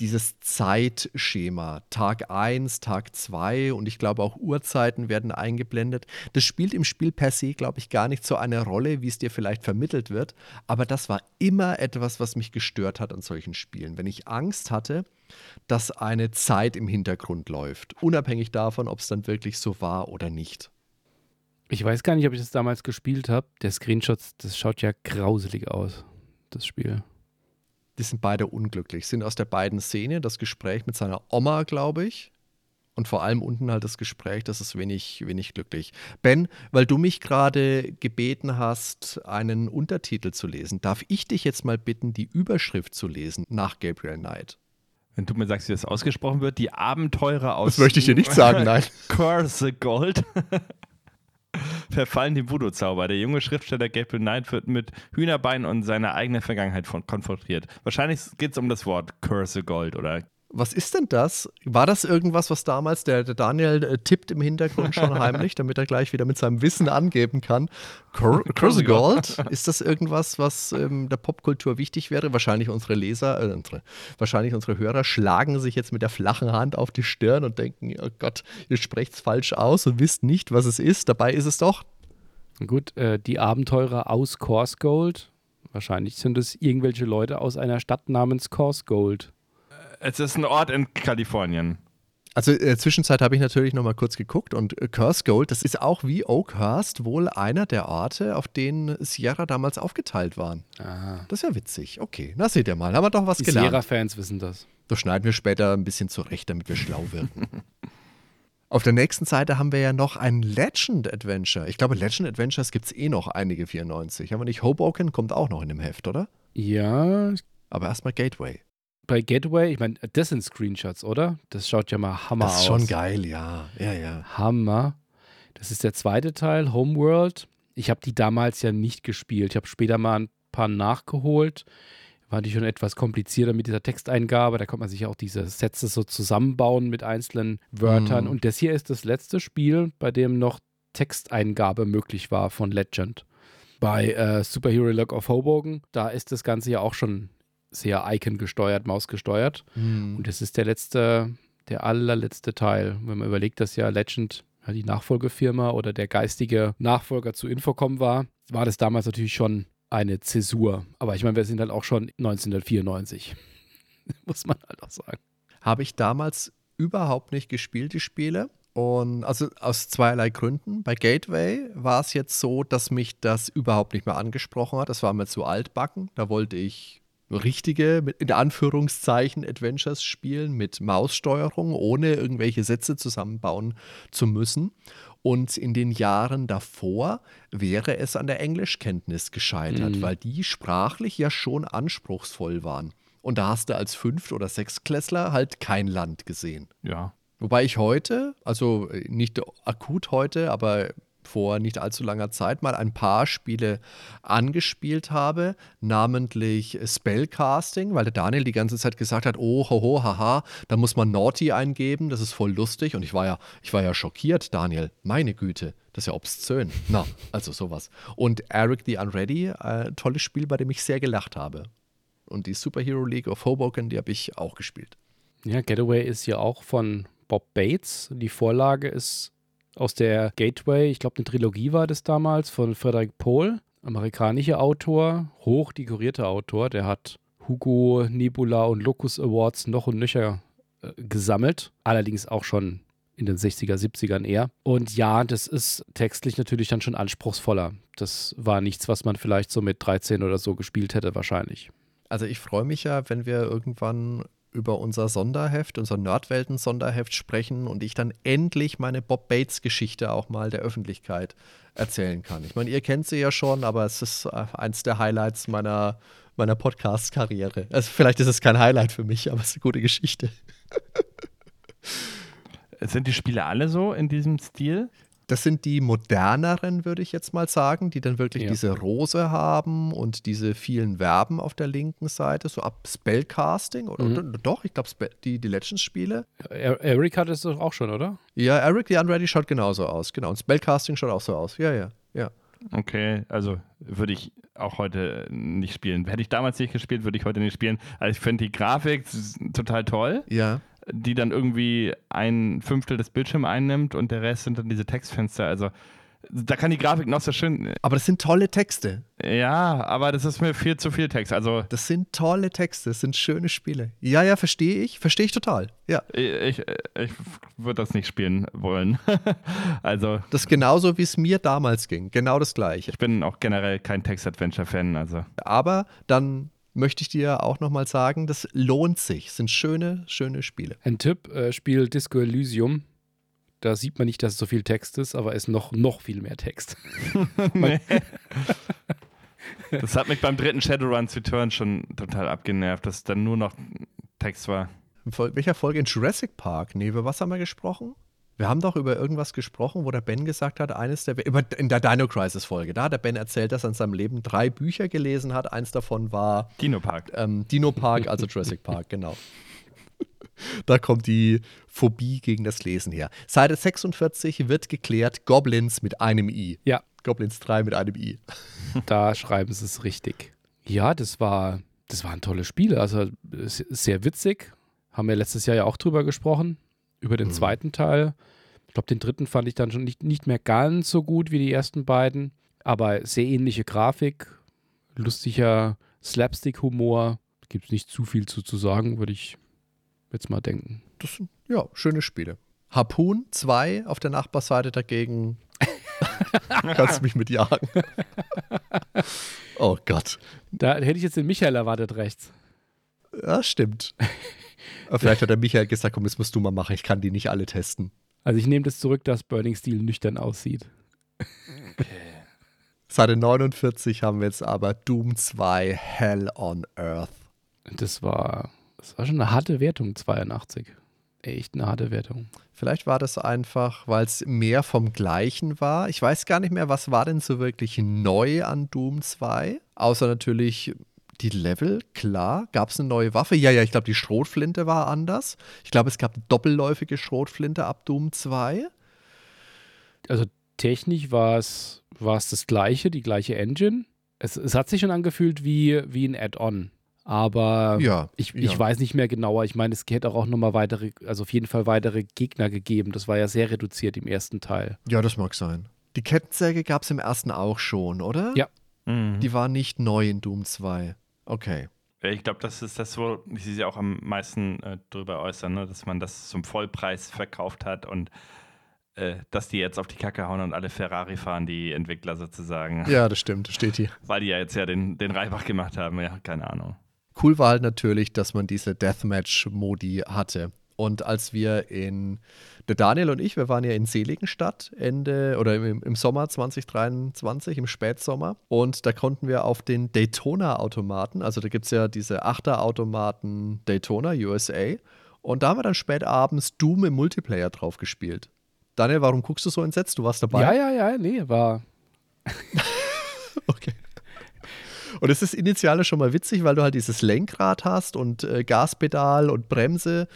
Speaker 2: dieses Zeitschema. Tag 1, Tag 2 und ich glaube auch Uhrzeiten werden eingeblendet. Das spielt im Spiel per se, glaube ich, gar nicht so eine Rolle, wie es dir vielleicht vermittelt wird. Aber das war immer etwas, was mich gestört hat an solchen Spielen. Wenn ich Angst hatte, dass eine Zeit im Hintergrund läuft, unabhängig davon, ob es dann wirklich so war oder nicht.
Speaker 4: Ich weiß gar nicht, ob ich das damals gespielt habe. Der Screenshot, das schaut ja grauselig aus, das Spiel.
Speaker 2: Die sind beide unglücklich, sind aus der beiden Szene, das Gespräch mit seiner Oma, glaube ich. Und vor allem unten halt das Gespräch, das ist wenig, wenig glücklich. Ben, weil du mich gerade gebeten hast, einen Untertitel zu lesen, darf ich dich jetzt mal bitten, die Überschrift zu lesen nach Gabriel Knight?
Speaker 3: Wenn du mir sagst, wie das ausgesprochen wird, die Abenteurer aus.
Speaker 2: Das möchte ich dir nicht sagen, nein.
Speaker 3: Curse Gold. Verfallen dem Voodoo-Zauber. Der junge Schriftsteller Gabriel Knight wird mit Hühnerbein und seiner eigenen Vergangenheit von, konfrontiert. Wahrscheinlich geht es um das Wort Curse Gold oder
Speaker 2: Was ist denn das? War das irgendwas, was damals der, der Daniel äh, tippt im Hintergrund schon heimlich, damit er gleich wieder mit seinem Wissen angeben kann? Cur Curse Gold? Ist das irgendwas, was ähm, der Popkultur wichtig wäre? Wahrscheinlich unsere Leser, äh, unsere, wahrscheinlich unsere Hörer schlagen sich jetzt mit der flachen Hand auf die Stirn und denken, oh Gott, ihr sprecht es falsch aus und wisst nicht, was es ist. Dabei ist es doch.
Speaker 4: Gut, äh, die Abenteurer aus Corsgold. Wahrscheinlich sind es irgendwelche Leute aus einer Stadt namens Corsgold.
Speaker 3: Es ist ein Ort in Kalifornien.
Speaker 2: Also in der Zwischenzeit habe ich natürlich noch mal kurz geguckt und äh, Curse Gold, das ist auch wie Oakhurst wohl einer der Orte, auf denen Sierra damals aufgeteilt waren.
Speaker 4: Aha.
Speaker 2: Das ist ja witzig. Okay, na seht ihr mal, haben wir doch was
Speaker 4: Die
Speaker 2: gelernt.
Speaker 4: Sierra-Fans wissen das.
Speaker 2: Das schneiden wir später ein bisschen zurecht, damit wir schlau wirken. Auf der nächsten Seite haben wir ja noch ein Legend Adventure. Ich glaube, Legend Adventures gibt es eh noch einige 94. Haben wir nicht Hoboken? Kommt auch noch in dem Heft, oder?
Speaker 4: Ja,
Speaker 2: Aber erstmal Gateway.
Speaker 4: Bei Gateway, ich meine, das sind Screenshots, oder? Das schaut ja mal Hammer
Speaker 2: Das ist
Speaker 4: aus.
Speaker 2: schon geil, ja. Ja, ja.
Speaker 4: Hammer. Das ist der zweite Teil, Homeworld. Ich habe die damals ja nicht gespielt. Ich habe später mal ein paar nachgeholt. War die schon etwas komplizierter mit dieser Texteingabe. Da konnte man sich auch diese Sätze so zusammenbauen mit einzelnen Wörtern.
Speaker 2: Mhm.
Speaker 4: Und das hier ist das letzte Spiel, bei dem noch Texteingabe möglich war von Legend. Bei äh, Superhero Luck of Hoboken, da ist das Ganze ja auch schon sehr Icon gesteuert, Maus gesteuert.
Speaker 2: Hm.
Speaker 4: Und das ist der letzte, der allerletzte Teil. Wenn man überlegt, dass ja Legend ja, die Nachfolgefirma oder der geistige Nachfolger zu Infocom war, war das damals natürlich schon eine Zäsur. Aber ich meine, wir sind halt auch schon 1994. Muss man halt auch sagen.
Speaker 2: Habe ich damals überhaupt nicht gespielt, die Spiele. Und also aus zweierlei Gründen. Bei Gateway war es jetzt so, dass mich das überhaupt nicht mehr angesprochen hat. Das war mir zu altbacken. Da wollte ich richtige, mit, in Anführungszeichen, Adventures spielen mit Maussteuerung, ohne irgendwelche Sätze zusammenbauen zu müssen. Und in den Jahren davor wäre es an der Englischkenntnis gescheitert,
Speaker 4: Mhm.
Speaker 2: weil die sprachlich ja schon anspruchsvoll waren. Und da hast du als Fünft- oder Sechstklässler halt kein Land gesehen.
Speaker 3: Ja.
Speaker 2: Wobei ich heute, also äh, nicht akut heute, aber vor nicht allzu langer Zeit mal ein paar Spiele angespielt habe, namentlich Spellcasting, weil der Daniel die ganze Zeit gesagt hat, oh, hoho, haha, da muss man Naughty eingeben, das ist voll lustig und ich war ja, ich war ja schockiert, Daniel, meine Güte, das ist ja obszön. Na, also sowas. Und Eric the Unready, äh, tolles Spiel, bei dem ich sehr gelacht habe. Und die Superhero League of Hoboken, die habe ich auch gespielt.
Speaker 4: Ja, Getaway ist ja auch von Bob Bates. Die Vorlage ist aus der Gateway, ich glaube, eine Trilogie war das damals, von Frederick Pohl, amerikanischer Autor, hoch dekorierter Autor. Der hat Hugo, Nebula und Locus Awards noch und nöcher äh, gesammelt. Allerdings auch schon in den 60er, 70ern eher. Und ja, das ist textlich natürlich dann schon anspruchsvoller. Das war nichts, was man vielleicht so mit 13 oder so gespielt hätte, wahrscheinlich.
Speaker 2: Also ich freue mich ja, wenn wir irgendwann über unser Sonderheft, unser Nerdwelten-Sonderheft sprechen und ich dann endlich meine Bob Bates-Geschichte auch mal der Öffentlichkeit erzählen kann. Ich meine, ihr kennt sie ja schon, aber es ist äh, eins der Highlights meiner, meiner Podcast-Karriere. Also vielleicht ist es kein Highlight für mich, aber es ist eine gute Geschichte.
Speaker 3: Sind die Spiele alle so in diesem Stil?
Speaker 2: Das sind die moderneren, würde ich jetzt mal sagen, die dann wirklich
Speaker 4: Ja.
Speaker 2: diese Rose haben und diese vielen Verben auf der linken Seite, so ab Spellcasting oder,
Speaker 4: Mhm.
Speaker 2: doch, ich glaube die, die Legends-Spiele.
Speaker 4: Er Eric hat es doch auch schon, oder?
Speaker 2: Ja, Eric the Unready schaut genauso aus, genau. Und Spellcasting schaut auch so aus. Ja, ja, ja.
Speaker 3: Okay, also würde ich auch heute nicht spielen. Hätte ich damals nicht gespielt, würde ich heute nicht spielen. Also ich finde die Grafik total toll,
Speaker 2: Ja.
Speaker 3: die dann irgendwie ein Fünftel des Bildschirms einnimmt und der Rest sind dann diese Textfenster. Also da kann die Grafik noch so schön.
Speaker 2: Aber das sind tolle Texte.
Speaker 3: Ja, aber das ist mir viel zu viel Text. Also
Speaker 2: Das sind tolle Texte, das sind schöne Spiele. Ja, ja, verstehe ich, verstehe ich total. Ja.
Speaker 3: ich, ich würde das nicht spielen wollen. also
Speaker 2: Das ist genauso, wie es mir damals ging. Genau das Gleiche.
Speaker 3: ich bin auch generell kein Text-Adventure-Fan. Also
Speaker 2: Aber dann möchte ich dir auch nochmal sagen, das lohnt sich. Es sind schöne, schöne Spiele.
Speaker 4: Ein Tipp, äh, Spiel Disco Elysium. Da sieht man nicht, dass es so viel Text ist, aber es ist noch, noch viel mehr Text.
Speaker 3: Nee. Das hat mich beim dritten Shadowruns Return schon total abgenervt, dass dann nur noch Text war.
Speaker 2: In welcher Folge in Jurassic Park? Nee, über was haben wir gesprochen? Wir haben doch über irgendwas gesprochen, wo der Ben gesagt hat, eines der über, in der Dino Crisis Folge, da hat der Ben erzählt, dass er in seinem Leben drei Bücher gelesen hat. Eins davon war
Speaker 3: Dino Park.
Speaker 2: ähm, Dino Park, also Jurassic Park, genau. Da kommt die Phobie gegen das Lesen her. Seite 46 wird geklärt, Goblins mit einem I.
Speaker 4: Ja,
Speaker 2: Goblins 3 mit einem I.
Speaker 4: da schreiben sie es richtig. Ja, das war, das waren tolle Spiele. Also sehr witzig. Haben wir letztes Jahr ja auch drüber gesprochen. Über den
Speaker 2: Mhm.
Speaker 4: zweiten Teil. Ich glaube, den dritten fand ich dann schon nicht, nicht mehr ganz so gut wie die ersten beiden. Aber sehr ähnliche Grafik, lustiger Slapstick-Humor. Gibt es nicht zu viel zu, zu sagen, würde ich jetzt mal denken.
Speaker 2: Das sind, ja, schöne Spiele. Harpoon 2 auf der Nachbarseite dagegen. Kannst mich mit jagen. oh Gott.
Speaker 4: Da hätte ich jetzt den Michael erwartet rechts.
Speaker 2: Ja, stimmt. Vielleicht hat der Michael gesagt, komm, das musst du mal machen. Ich kann die nicht alle testen.
Speaker 4: Also ich nehme das zurück, dass Burning Steel nüchtern aussieht.
Speaker 2: Seite 49 haben wir jetzt aber Doom 2 Hell on Earth.
Speaker 4: Das war, das war schon eine harte Wertung, 82. Echt eine harte Wertung.
Speaker 2: Vielleicht war das einfach, weil es mehr vom Gleichen war. Ich weiß gar nicht mehr, was war denn so wirklich neu an Doom 2? Außer natürlich die Level, klar. Gab es eine neue Waffe? Ja, ja, ich glaube, die Schrotflinte war anders. Ich glaube, es gab eine doppelläufige Schrotflinte ab Doom 2.
Speaker 4: Also technisch war es, war es das gleiche, die gleiche Engine. Es, es hat sich schon angefühlt wie, wie ein Add-on. Aber
Speaker 2: Ja,
Speaker 4: ich,
Speaker 2: ja.
Speaker 4: ich weiß nicht mehr genauer. Ich meine, es hätte auch nochmal weitere, also auf jeden Fall weitere Gegner gegeben. Das war ja sehr reduziert im ersten Teil.
Speaker 2: Ja, das mag sein. Die Kettensäge gab es im ersten auch schon, oder?
Speaker 4: Ja.
Speaker 3: Mhm.
Speaker 2: Die war nicht neu in Doom 2. Okay.
Speaker 3: Ich glaube, das ist das, wo sie sich auch am meisten äh, drüber äußern, ne? dass man das zum Vollpreis verkauft hat und äh, dass die jetzt auf die Kacke hauen und alle Ferrari fahren, die Entwickler sozusagen.
Speaker 2: Ja, das stimmt, steht hier.
Speaker 3: Weil die ja jetzt ja den, den Reibach gemacht haben. Ja, keine Ahnung.
Speaker 2: Cool war halt natürlich, dass man diese Deathmatch-Modi hatte. Und als wir in, der Daniel und ich, wir waren ja in Seligenstadt Ende oder im, im Sommer 2023, im Spätsommer. Und da konnten wir auf den Daytona-Automaten, also da gibt es ja diese Achter-Automaten Daytona USA. Und da haben wir dann spät abends Doom im Multiplayer drauf gespielt. Daniel, warum guckst du so entsetzt? Du warst dabei.
Speaker 4: Ja, ja, ja, nee, war.
Speaker 2: Okay. Und es ist initial schon mal witzig, weil du halt dieses Lenkrad hast und äh, Gaspedal und Bremse.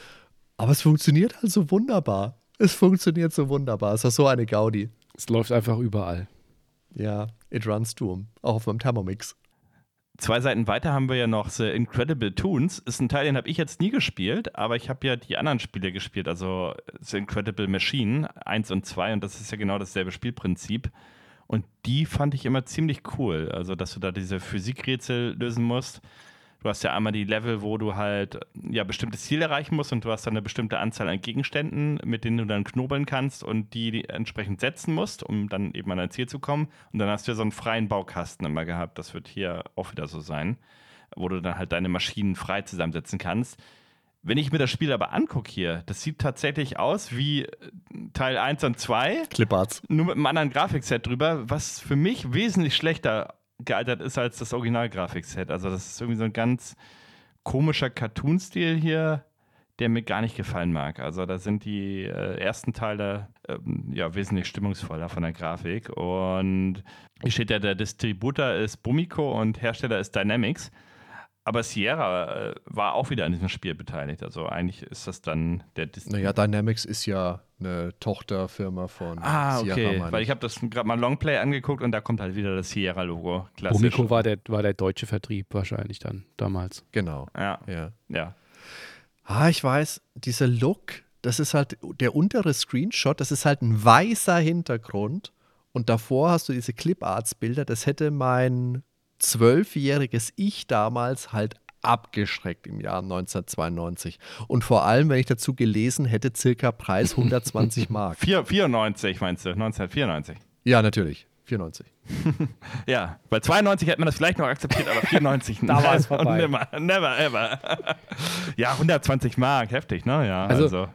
Speaker 2: Aber es funktioniert halt so wunderbar. Es funktioniert so wunderbar. Es ist so eine Gaudi.
Speaker 4: Es läuft einfach überall.
Speaker 2: Ja, it runs Doom. Auch auf meinem Thermomix.
Speaker 3: Zwei Seiten weiter haben wir ja noch The Incredible Toons. Ist ein Teil, den habe ich jetzt nie gespielt, aber ich habe ja die anderen Spiele gespielt, also The Incredible Machine 1 und 2 und das ist ja genau dasselbe Spielprinzip. Und die fand ich immer ziemlich cool. Also, dass du da diese Physikrätsel lösen musst. Du hast ja einmal die Level, wo du halt ja bestimmtes Ziel erreichen musst und du hast dann eine bestimmte Anzahl an Gegenständen, mit denen du dann knobeln kannst und die, entsprechend setzen musst, um dann eben an dein Ziel zu kommen. Und dann hast du ja so einen freien Baukasten immer gehabt. Das wird hier auch wieder so sein, wo du dann halt deine Maschinen frei zusammensetzen kannst. Wenn ich mir das Spiel aber angucke hier, das sieht tatsächlich aus wie Teil 1 und 2
Speaker 2: Cliparts.
Speaker 3: nur mit einem anderen Grafikset drüber, was für mich wesentlich schlechter gealtert ist als das Original-Grafikset. Also das ist irgendwie so ein ganz komischer Cartoon-Stil hier, der mir gar nicht gefallen mag. Also da sind die äh, ersten Teile ähm, ja wesentlich stimmungsvoller von der Grafik. Und hier steht ja, der Distributor ist Bumiko und Hersteller ist Dynamics. Aber Sierra äh, war auch wieder an diesem Spiel beteiligt. Also eigentlich ist das dann der
Speaker 2: Distributor. Naja, Dynamics ist ja eine Tochterfirma von
Speaker 3: ah, Sierra. Ah, okay. Weil ich habe das gerade mal Longplay angeguckt und da kommt halt wieder das Sierra-Logo.
Speaker 4: Bumiko war der, war der deutsche Vertrieb wahrscheinlich dann damals.
Speaker 2: Genau.
Speaker 3: Ja. ja. ja.
Speaker 2: Ah, ich weiß, dieser Look, das ist halt der untere Screenshot, das ist halt ein weißer Hintergrund und davor hast du diese Clip-Arts-Bilder, das hätte mein zwölfjähriges Ich damals halt abgeschreckt im Jahr 1992. Und vor allem, wenn ich dazu gelesen hätte, circa Preis 120 Mark.
Speaker 3: 94 meinst du, 1994?
Speaker 2: Ja, natürlich. 94.
Speaker 3: ja, bei 92 hätte man das vielleicht noch akzeptiert, aber 94
Speaker 4: da war es vorbei.
Speaker 3: Never, never ever. ja, 120 Mark, heftig, ne? Ja,
Speaker 4: also, also,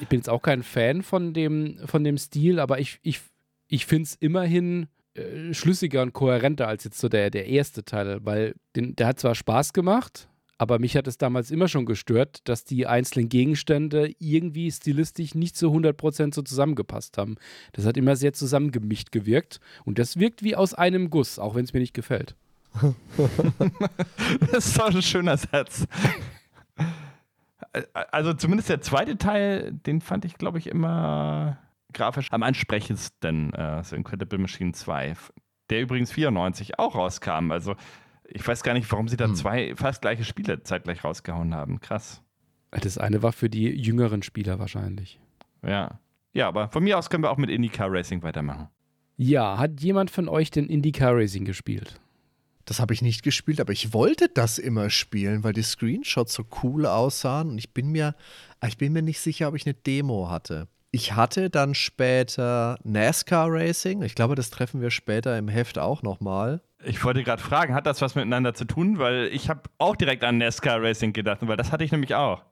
Speaker 4: ich bin jetzt auch kein Fan von dem, von dem Stil, aber ich, ich, ich finde es immerhin äh, schlüssiger und kohärenter als jetzt so der, der erste Teil, weil den, der hat zwar Spaß gemacht, aber mich hat es damals immer schon gestört, dass die einzelnen Gegenstände irgendwie stilistisch nicht zu 100% so zusammengepasst haben. Das hat immer sehr zusammengemischt gewirkt und das wirkt wie aus einem Guss, auch wenn es mir nicht gefällt.
Speaker 3: das ist doch ein schöner Satz. Also zumindest der zweite Teil, den fand ich, glaube ich, immer grafisch am ansprechendsten. Äh, so Incredible Machine 2, der übrigens 94 auch rauskam. Also ich weiß gar nicht, warum sie dann hm. zwei fast gleiche Spiele zeitgleich rausgehauen haben. Krass.
Speaker 4: Das eine war für die jüngeren Spieler wahrscheinlich.
Speaker 3: Ja. Ja, aber von mir aus können wir auch mit IndyCar Racing weitermachen.
Speaker 4: Ja, hat jemand von euch denn IndyCar Racing gespielt?
Speaker 2: Das habe ich nicht gespielt, aber ich wollte das immer spielen, weil die Screenshots so cool aussahen und ich bin mir, ich bin mir nicht sicher, ob ich eine Demo hatte. Ich hatte dann später NASCAR Racing. Ich glaube, das treffen wir später im Heft auch nochmal.
Speaker 3: Ich wollte gerade fragen, hat das was miteinander zu tun? Weil ich habe auch direkt an NASCAR Racing gedacht, weil das hatte ich nämlich auch.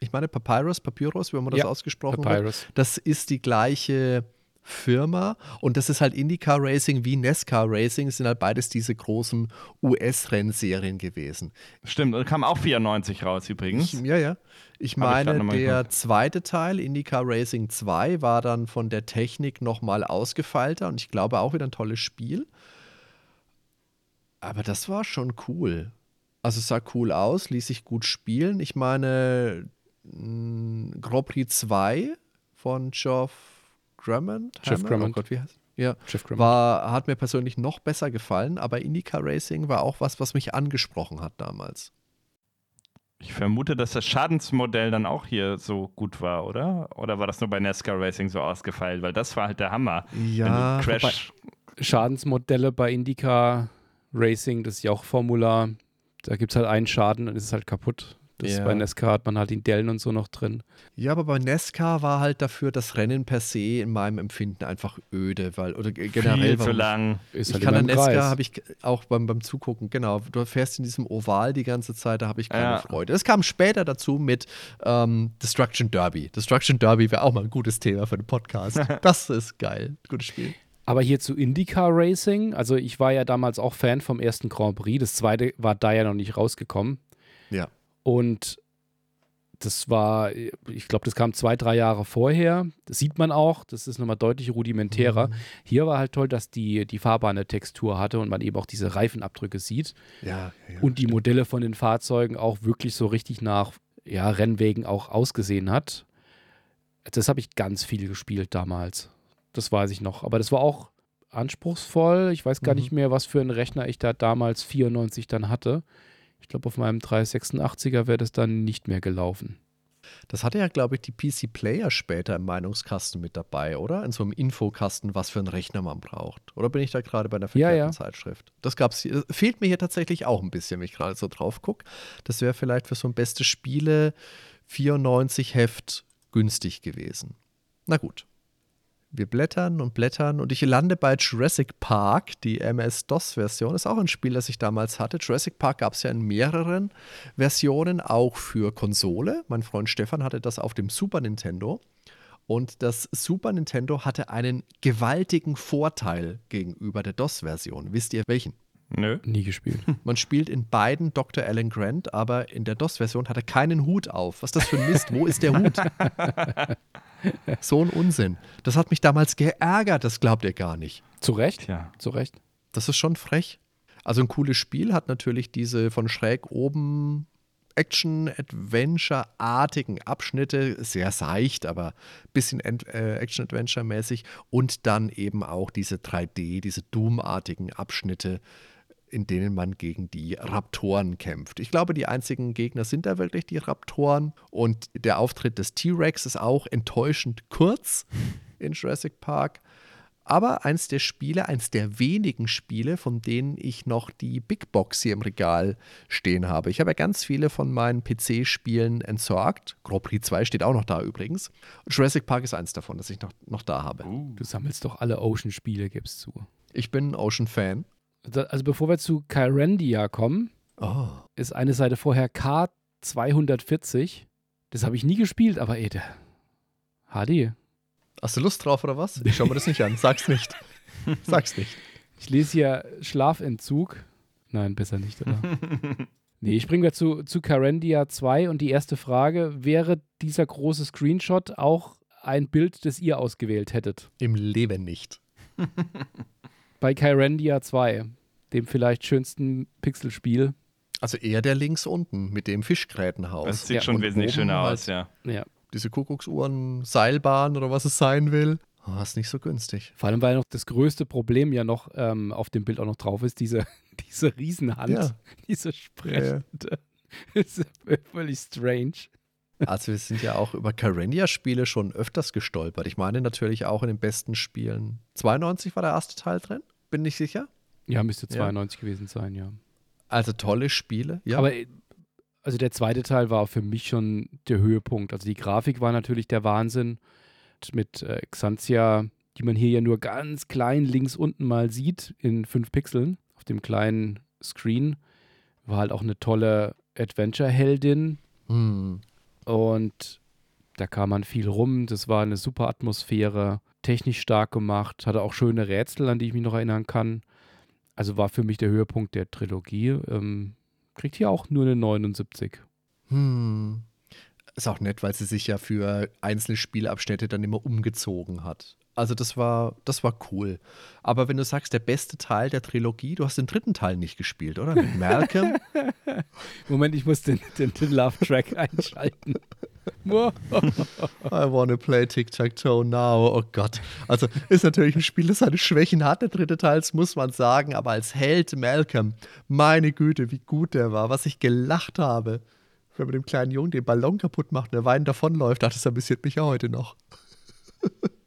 Speaker 2: Ich meine Papyrus, Papyrus, wie man das ja, ausgesprochen
Speaker 4: Papyrus.
Speaker 2: Wird. Das ist die gleiche Firma und das ist halt IndyCar Racing wie NASCAR Racing, sind halt beides diese großen US-Rennserien gewesen.
Speaker 3: Stimmt, und kam auch 94 raus übrigens.
Speaker 2: Ich, ja, ja. Ich meine, ich der zweite Teil, IndyCar Racing 2, war dann von der Technik nochmal ausgefeilter und ich glaube auch wieder ein tolles Spiel. Aber das war schon cool. Also es sah cool aus, ließ sich gut spielen. Ich meine, mm, Grand Prix 2 von Geoff Drummond.
Speaker 4: Jeff Drummond.
Speaker 2: Oh Gott, wie heißt ja, war, hat mir persönlich noch besser gefallen, aber IndyCar Racing war auch was, was mich angesprochen hat damals.
Speaker 3: Ich vermute, dass das Schadensmodell dann auch hier so gut war, oder? Oder war das nur bei NASCAR Racing so ausgefeilt? Weil das war halt der Hammer.
Speaker 2: Ja,
Speaker 4: Crash Schadensmodelle bei IndyCar Racing, das Joch-Formular, da gibt es halt einen Schaden und ist es halt kaputt. Das ja. Bei Nesca hat man halt die Dellen und so noch drin.
Speaker 2: Ja, aber bei Nesca war halt dafür das Rennen per se in meinem Empfinden einfach öde, weil oder generell
Speaker 3: Viel zu lang.
Speaker 2: Ist halt ich kann an Nesca habe ich auch beim, beim Zugucken, genau, du fährst in diesem Oval die ganze Zeit, da habe ich keine ja. Freude. Das kam später dazu mit ähm, Destruction Derby. Destruction Derby wäre auch mal ein gutes Thema für den Podcast. das ist geil. Gutes Spiel.
Speaker 4: Aber hier zu IndyCar Racing, also ich war ja damals auch Fan vom ersten Grand Prix. Das zweite war da ja noch nicht rausgekommen. Und das war, ich glaube, das kam zwei, drei Jahre vorher. Das sieht man auch. Das ist nochmal deutlich rudimentärer. Mhm. Hier war halt toll, dass die, die Fahrbahn eine Textur hatte und man eben auch diese Reifenabdrücke sieht.
Speaker 2: Ja,
Speaker 4: ja, und die stimmt. Modelle von den Fahrzeugen auch wirklich so richtig nach ja, Rennwegen auch ausgesehen hat. Das habe ich ganz viel gespielt damals. Das weiß ich noch. Aber das war auch anspruchsvoll. Ich weiß gar mhm. nicht mehr, was für einen Rechner ich da damals 94 dann hatte. Ich glaube, auf meinem 386er wäre das dann nicht mehr gelaufen.
Speaker 2: Das hatte ja, glaube ich, die PC Player später im Meinungskasten mit dabei, oder? In so einem Infokasten, was für einen Rechner man braucht. Oder bin ich da gerade bei einer verkehrten ja, ja. Zeitschrift? Das gab's hier. Fehlt mir hier tatsächlich auch ein bisschen, wenn ich gerade so drauf gucke. Das wäre vielleicht für so ein beste Spiele 94 Heft günstig gewesen. Na gut. Wir blättern und blättern und ich lande bei Jurassic Park, die MS-DOS-Version. Ist auch ein Spiel, das ich damals hatte. Jurassic Park gab es ja in mehreren Versionen, auch für Konsole. Mein Freund Stefan hatte das auf dem Super Nintendo. Und das Super Nintendo hatte einen gewaltigen Vorteil gegenüber der DOS-Version. Wisst ihr welchen?
Speaker 3: Nö.
Speaker 4: Nie gespielt.
Speaker 2: Man spielt in beiden Dr. Alan Grant, aber in der DOS-Version hat er keinen Hut auf. Was ist das für ein Mist? Wo ist der Hut? so ein Unsinn. Das hat mich damals geärgert, das glaubt ihr gar nicht.
Speaker 4: Zu Recht?
Speaker 3: Tja.
Speaker 4: Zu Recht.
Speaker 2: Das ist schon frech. Also ein cooles Spiel, hat natürlich diese von schräg oben Action-Adventure-artigen Abschnitte, sehr seicht, aber ein bisschen äh, Action-Adventure-mäßig und dann eben auch diese 3D, diese Doom-artigen Abschnitte, in denen man gegen die Raptoren kämpft. Ich glaube, die einzigen Gegner sind da wirklich die Raptoren und der Auftritt des T-Rex ist auch enttäuschend kurz in Jurassic Park. Aber eins der Spiele, eins der wenigen Spiele, von denen ich noch die Big Box hier im Regal stehen habe. Ich habe ja ganz viele von meinen PC-Spielen entsorgt. Grand Prix 2 steht auch noch da übrigens. Und Jurassic Park ist eins davon, das ich noch, noch da habe.
Speaker 4: Du sammelst doch alle Ocean-Spiele, gibst zu.
Speaker 2: Ich bin ein Ocean-Fan.
Speaker 4: Also bevor wir zu Kyrandia kommen,
Speaker 2: Oh.
Speaker 4: ist eine Seite vorher K240. Das habe ich nie gespielt, aber ey, der HD.
Speaker 2: Hast du Lust drauf oder was? Ich schau mir das nicht an. Sag's nicht. Sag's nicht.
Speaker 4: Ich lese hier Schlafentzug. Nein, besser nicht, oder? nee, ich bringe wir zu, zu Carendia 2 und die erste Frage, wäre dieser große Screenshot auch ein Bild, das ihr ausgewählt hättet?
Speaker 2: Im Leben nicht.
Speaker 4: Bei Kyrandia 2, dem vielleicht schönsten Pixelspiel.
Speaker 2: Also eher der links unten mit dem
Speaker 3: Das
Speaker 2: Fischgrätenhaus.
Speaker 3: sieht
Speaker 4: Ja,
Speaker 3: schon
Speaker 2: und
Speaker 3: wesentlich schöner
Speaker 2: halt-
Speaker 3: aus, ja.
Speaker 4: Ja.
Speaker 2: Diese Kuckucksuhren, Seilbahn oder was es sein will. Oh, ist nicht so günstig.
Speaker 4: Vor allem, weil noch das größte Problem ja noch ähm, auf dem Bild auch noch drauf ist, diese, diese Riesenhand,
Speaker 2: Ja.
Speaker 4: diese sprechende. Das ist völlig strange.
Speaker 2: Also wir sind ja auch über Carenia-Spiele schon öfters gestolpert. Ich meine natürlich auch in den besten Spielen. 92 war der erste Teil drin, bin nicht sicher.
Speaker 4: Ja, müsste
Speaker 2: Ja.
Speaker 4: 92 gewesen sein, ja.
Speaker 2: Also tolle Spiele. Ja.
Speaker 4: Aber äh, also der zweite Teil war für mich schon der Höhepunkt. Also die Grafik war natürlich der Wahnsinn. Mit äh, Xantia, die man hier ja nur ganz klein links unten mal sieht, in 5 Pixeln auf dem kleinen Screen. War halt auch eine tolle Adventure-Heldin.
Speaker 2: hm.
Speaker 4: Und da kam man viel rum. Das war eine super Atmosphäre, technisch stark gemacht, hatte auch schöne Rätsel, an die ich mich noch erinnern kann. Also war für mich der Höhepunkt der Trilogie. Ähm, kriegt hier auch nur eine 79.
Speaker 2: Hm. Ist auch nett, weil sie sich ja für einzelne Spielabschnitte dann immer umgezogen hat. Also das war, das war cool. Aber wenn du sagst, der beste Teil der Trilogie, du hast den dritten Teil nicht gespielt, oder? Mit Malcolm?
Speaker 4: Moment, ich muss den, den, den Love-Track einschalten.
Speaker 2: I wanna play Tic-Tac-Toe now. Oh Gott. Also ist natürlich ein Spiel, das seine Schwächen hat, der dritte Teil, das muss man sagen. Aber als Held Malcolm, meine Güte, wie gut der war, was ich gelacht habe. Wenn man dem kleinen Jungen den Ballon kaputt macht und der Wein davonläuft, ach, das amüsiert mich ja heute noch.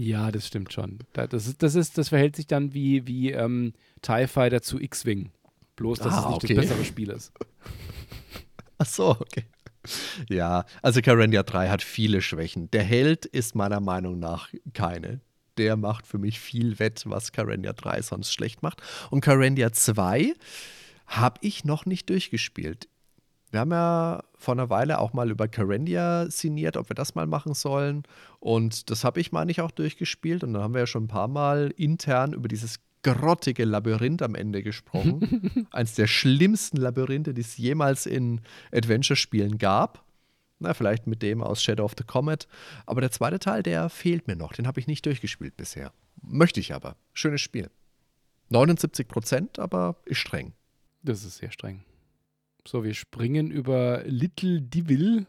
Speaker 4: ja, das stimmt schon. Da- Das, ist, das, ist, das verhält sich dann wie, wie ähm, TIE Fighter zu X-Wing. Bloß, dass
Speaker 2: Ah,
Speaker 4: es nicht
Speaker 2: okay.
Speaker 4: das bessere Spiel ist.
Speaker 2: Ach so, okay. Ja, also Carendia 3 hat viele Schwächen. Der Held ist meiner Meinung nach keine. Der macht für mich viel wett, was Carendia 3 sonst schlecht macht. Und Carendia 2 habe ich noch nicht durchgespielt. Wir haben ja vor einer Weile auch mal über Carendia sinniert, ob wir das mal machen sollen. Und das habe ich, meine ich, auch durchgespielt. Und dann haben wir ja schon ein paar Mal intern über dieses grottige Labyrinth am Ende gesprochen. Eins der schlimmsten Labyrinthe, die es jemals in Adventure-Spielen gab. Na, vielleicht mit dem aus Shadow of the Comet. Aber der zweite Teil, der fehlt mir noch. Den habe ich nicht durchgespielt bisher. Möchte ich aber. Schönes Spiel. 79 Prozent, aber ist streng.
Speaker 4: Das ist sehr streng. So, wir springen über Little Devil.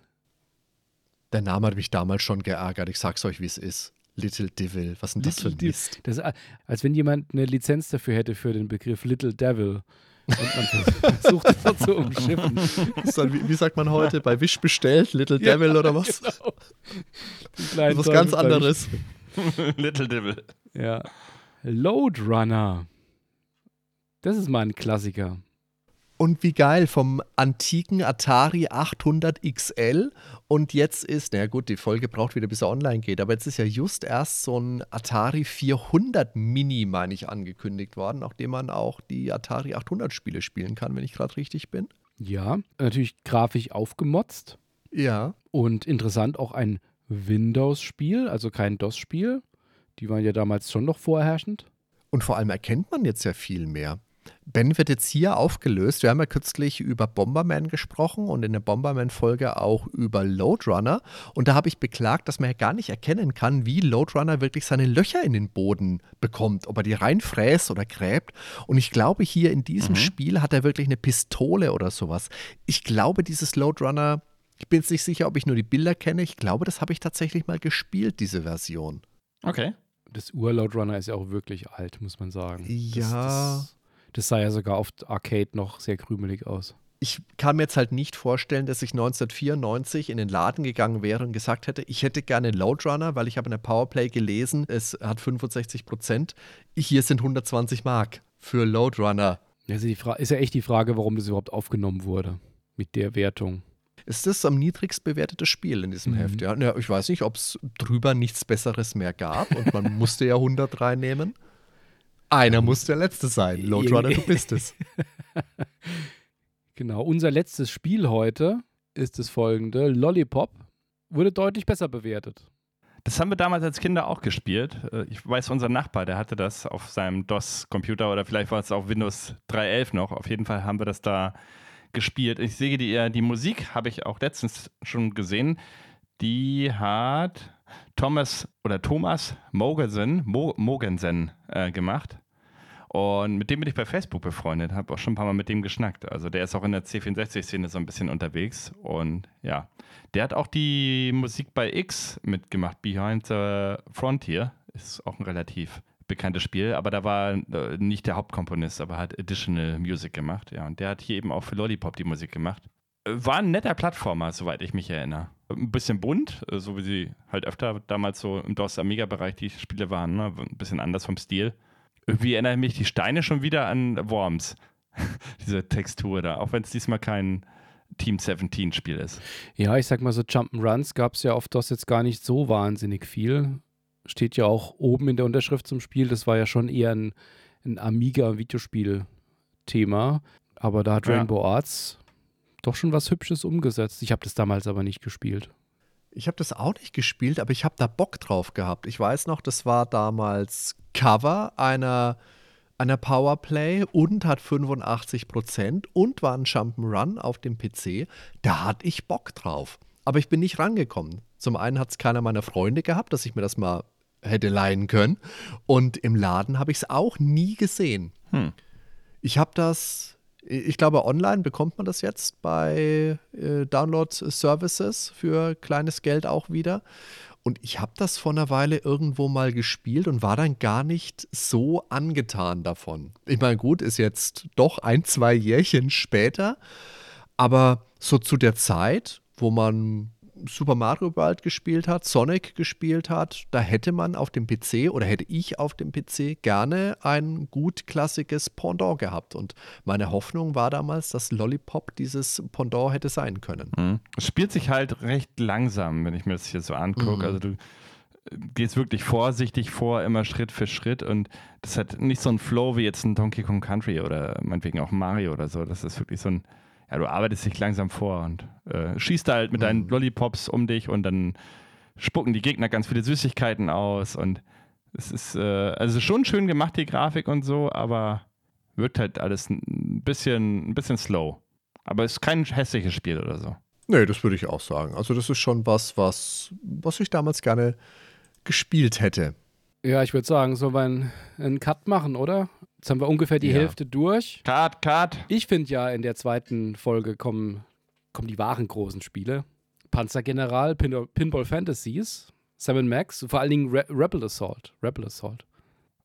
Speaker 2: Der Name hat mich damals schon geärgert. Ich sag's euch, wie es ist. Little Devil. Was ist denn das für
Speaker 4: Little
Speaker 2: ein. Mist?
Speaker 4: Das, ist, als wenn jemand eine Lizenz dafür hätte für den Begriff Little Devil. Und man versucht es zu umschiffen.
Speaker 2: Das ist dann, wie, wie sagt man heute, bei Wish bestellt? Little Devil oder was?
Speaker 4: Genau. Die kleinen
Speaker 2: was ganz anderes.
Speaker 3: Little Devil.
Speaker 4: Ja. Load Runner. Das ist mal ein Klassiker.
Speaker 2: Und wie geil, vom antiken Atari 800 XL und jetzt ist, na gut, die Folge braucht wieder, bis er online geht, aber jetzt ist ja just erst so ein Atari 400 Mini, meine ich, angekündigt worden, nachdem man auch die Atari 800 Spiele spielen kann, wenn ich gerade richtig bin.
Speaker 4: Ja, natürlich grafisch aufgemotzt
Speaker 2: Ja.
Speaker 4: und interessant auch ein Windows-Spiel, also kein DOS-Spiel. Die waren ja damals schon noch vorherrschend.
Speaker 2: Und vor allem erkennt man jetzt ja viel mehr. Ben wird jetzt hier aufgelöst. Wir haben ja kürzlich über Bomberman gesprochen und in der Bomberman-Folge auch über Loadrunner. Und da habe ich beklagt, dass man ja gar nicht erkennen kann, wie Loadrunner wirklich seine Löcher in den Boden bekommt, ob er die reinfräst oder gräbt. Und ich glaube, hier in diesem mhm. Spiel hat er wirklich eine Pistole oder sowas. Ich glaube, dieses Loadrunner, ich bin jetzt nicht sicher, ob ich nur die Bilder kenne. Ich glaube, das habe ich tatsächlich mal gespielt, diese Version.
Speaker 3: Okay.
Speaker 4: Das Ur-Loadrunner ist ja auch wirklich alt, muss man sagen.
Speaker 2: Ja.
Speaker 4: Das, das das sah ja sogar auf Arcade noch sehr krümelig aus.
Speaker 2: Ich kann mir jetzt halt nicht vorstellen, dass ich 1994 in den Laden gegangen wäre und gesagt hätte, ich hätte gerne einen Loadrunner, weil ich habe in der Powerplay gelesen, es hat 65 Prozent. Hier sind 120 Mark für Loadrunner.
Speaker 4: Also die ist ja echt die Frage, warum das überhaupt aufgenommen wurde mit der Wertung.
Speaker 2: Ist das am niedrigst bewertete Spiel in diesem mhm. Heft? Ja? ja, ich weiß nicht, ob es drüber nichts Besseres mehr gab und man musste ja 100 reinnehmen. Einer muss der Letzte sein. Loadrunner, du bist es.
Speaker 4: genau. Unser letztes Spiel heute ist das folgende: Lollipop wurde deutlich besser bewertet.
Speaker 3: Das haben wir damals als Kinder auch gespielt. Äh, ich weiß, unser Nachbar, der hatte das auf seinem DOS-Computer oder vielleicht war es auf Windows 3.11 noch. Auf jeden Fall haben wir das da gespielt. Ich sehe die, die Musik, habe ich auch letztens schon gesehen. Die hat Thomas oder Thomas Mogensen, Mo, Mogensen äh, gemacht. Und mit dem bin ich bei Facebook befreundet, habe auch schon ein paar Mal mit dem geschnackt. Also der ist auch in der C64-Szene so ein bisschen unterwegs. Und ja, der hat auch die Musik bei X mitgemacht, Behind the Frontier. Ist auch ein relativ bekanntes Spiel, aber da war äh, nicht der Hauptkomponist, aber hat Additional Music gemacht. Ja, und der hat hier eben auch für Lollipop die Musik gemacht. War ein netter Plattformer, soweit ich mich erinnere. Ein bisschen bunt, äh, so wie sie halt öfter damals so im DOS Amiga-Bereich die Spiele waren. Ne? Ein bisschen anders vom Stil. Irgendwie erinnern mich die Steine schon wieder an Worms. Diese Textur da, auch wenn es diesmal kein Team 17 Spiel ist.
Speaker 4: Ja, ich sag mal so Jump'n'Runs gab es ja auf DOS jetzt gar nicht so wahnsinnig viel. Steht ja auch oben in der Unterschrift zum Spiel. Das war ja schon eher ein, ein Amiga-Videospiel-Thema. Aber da hat ja. Rainbow Arts doch schon was Hübsches umgesetzt. Ich habe das damals aber nicht gespielt.
Speaker 2: Ich habe das auch nicht gespielt, aber ich habe da Bock drauf gehabt. Ich weiß noch, das war damals Cover einer, einer Powerplay und hat 85 Prozent und war ein Jump'n'Run auf dem PC. Da hatte ich Bock drauf. Aber ich bin nicht rangekommen. Zum einen hat es keiner meiner Freunde gehabt, dass ich mir das mal hätte leihen können. Und im Laden habe ich es auch nie gesehen. Hm. Ich habe das ich glaube, online bekommt man das jetzt bei äh, Download-Services für kleines Geld auch wieder. Und ich habe das vor einer Weile irgendwo mal gespielt und war dann gar nicht so angetan davon. Ich meine, gut, ist jetzt doch ein, zwei Jährchen später, aber so zu der Zeit, wo man Super Mario World gespielt hat, Sonic gespielt hat, da hätte man auf dem PC oder hätte ich auf dem PC gerne ein gut klassisches Pendant gehabt. Und meine Hoffnung war damals, dass Lollipop dieses Pendant hätte sein können.
Speaker 3: Mhm. Es spielt sich halt recht langsam, wenn ich mir das hier so angucke. Mhm. Also du gehst wirklich vorsichtig vor, immer Schritt für Schritt und das hat nicht so einen Flow wie jetzt ein Donkey Kong Country oder meinetwegen auch Mario oder so. Das ist wirklich so ein ja, du arbeitest dich langsam vor und äh, schießt halt mit deinen mhm. Lollipops um dich und dann spucken die Gegner ganz viele Süßigkeiten aus und es ist äh, also schon schön gemacht, die Grafik und so, aber wirkt halt alles ein bisschen, ein bisschen slow. Aber es ist kein hässliches Spiel oder so.
Speaker 2: Nee, das würde ich auch sagen. Also, das ist schon was, was, was ich damals gerne gespielt hätte.
Speaker 4: Ja, ich würde sagen, sollen wir einen, einen Cut machen, oder? Jetzt haben wir ungefähr die ja. Hälfte durch.
Speaker 3: Cut, cut.
Speaker 4: Ich finde ja, in der zweiten Folge kommen, kommen die wahren großen Spiele. Panzergeneral, Pin Pinball Fantasies, Seven Max, vor allen Dingen Re Rebel Assault. Rebel Assault.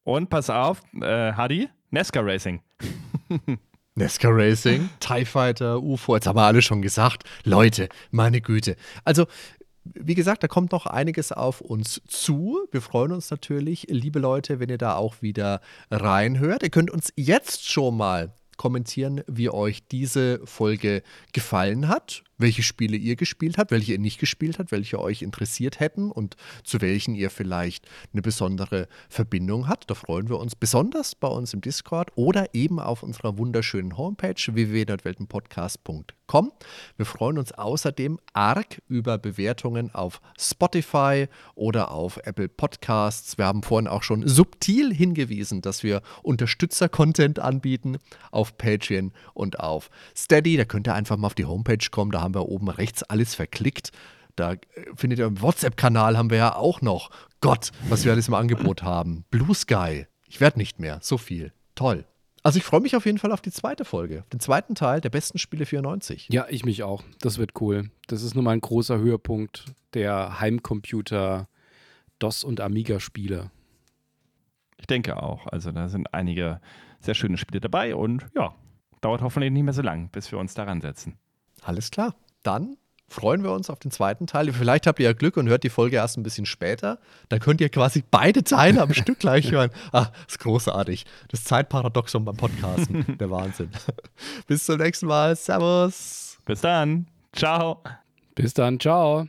Speaker 3: Und pass auf, äh, Hadi, Nesca Racing.
Speaker 2: Nesca Racing, TIE Fighter, UFO, jetzt haben wir alle schon gesagt. Leute, meine Güte. Also, wie gesagt, da kommt noch einiges auf uns zu. Wir freuen uns natürlich, liebe Leute, wenn ihr da auch wieder reinhört. Ihr könnt uns jetzt schon mal kommentieren, wie euch diese Folge gefallen hat. Welche Spiele ihr gespielt habt, welche ihr nicht gespielt habt, welche euch interessiert hätten und zu welchen ihr vielleicht eine besondere Verbindung habt. Da freuen wir uns besonders bei uns im Discord oder eben auf unserer wunderschönen Homepage www.weltenpodcast.com. Wir freuen uns außerdem arg über Bewertungen auf Spotify oder auf Apple Podcasts. Wir haben vorhin auch schon subtil hingewiesen, dass wir Unterstützer-Content anbieten auf Patreon und auf Steady. Da könnt ihr einfach mal auf die Homepage kommen. Da haben wir oben rechts alles verklickt. Da äh, findet ihr im WhatsApp-Kanal haben wir ja auch noch. Gott, was wir alles im Angebot haben. Blue Sky. Ich werde nicht mehr. So viel. Toll. Also ich freue mich auf jeden Fall auf die zweite Folge, den zweiten Teil der besten Spiele 94.
Speaker 4: Ja, ich mich auch. Das wird cool. Das ist nun mal ein großer Höhepunkt der Heimcomputer DOS und Amiga Spiele.
Speaker 3: Ich denke auch. Also da sind einige sehr schöne Spiele dabei und ja, dauert hoffentlich nicht mehr so lang, bis wir uns daran setzen.
Speaker 2: Alles klar. Dann freuen wir uns auf den zweiten Teil. Vielleicht habt ihr ja Glück und hört die Folge erst ein bisschen später. Dann könnt ihr quasi beide Teile am Stück gleich hören. Ah, ist großartig. Das Zeitparadoxon beim Podcasten. Der Wahnsinn. Bis zum nächsten Mal. Servus.
Speaker 3: Bis dann. Ciao.
Speaker 4: Bis dann. Ciao.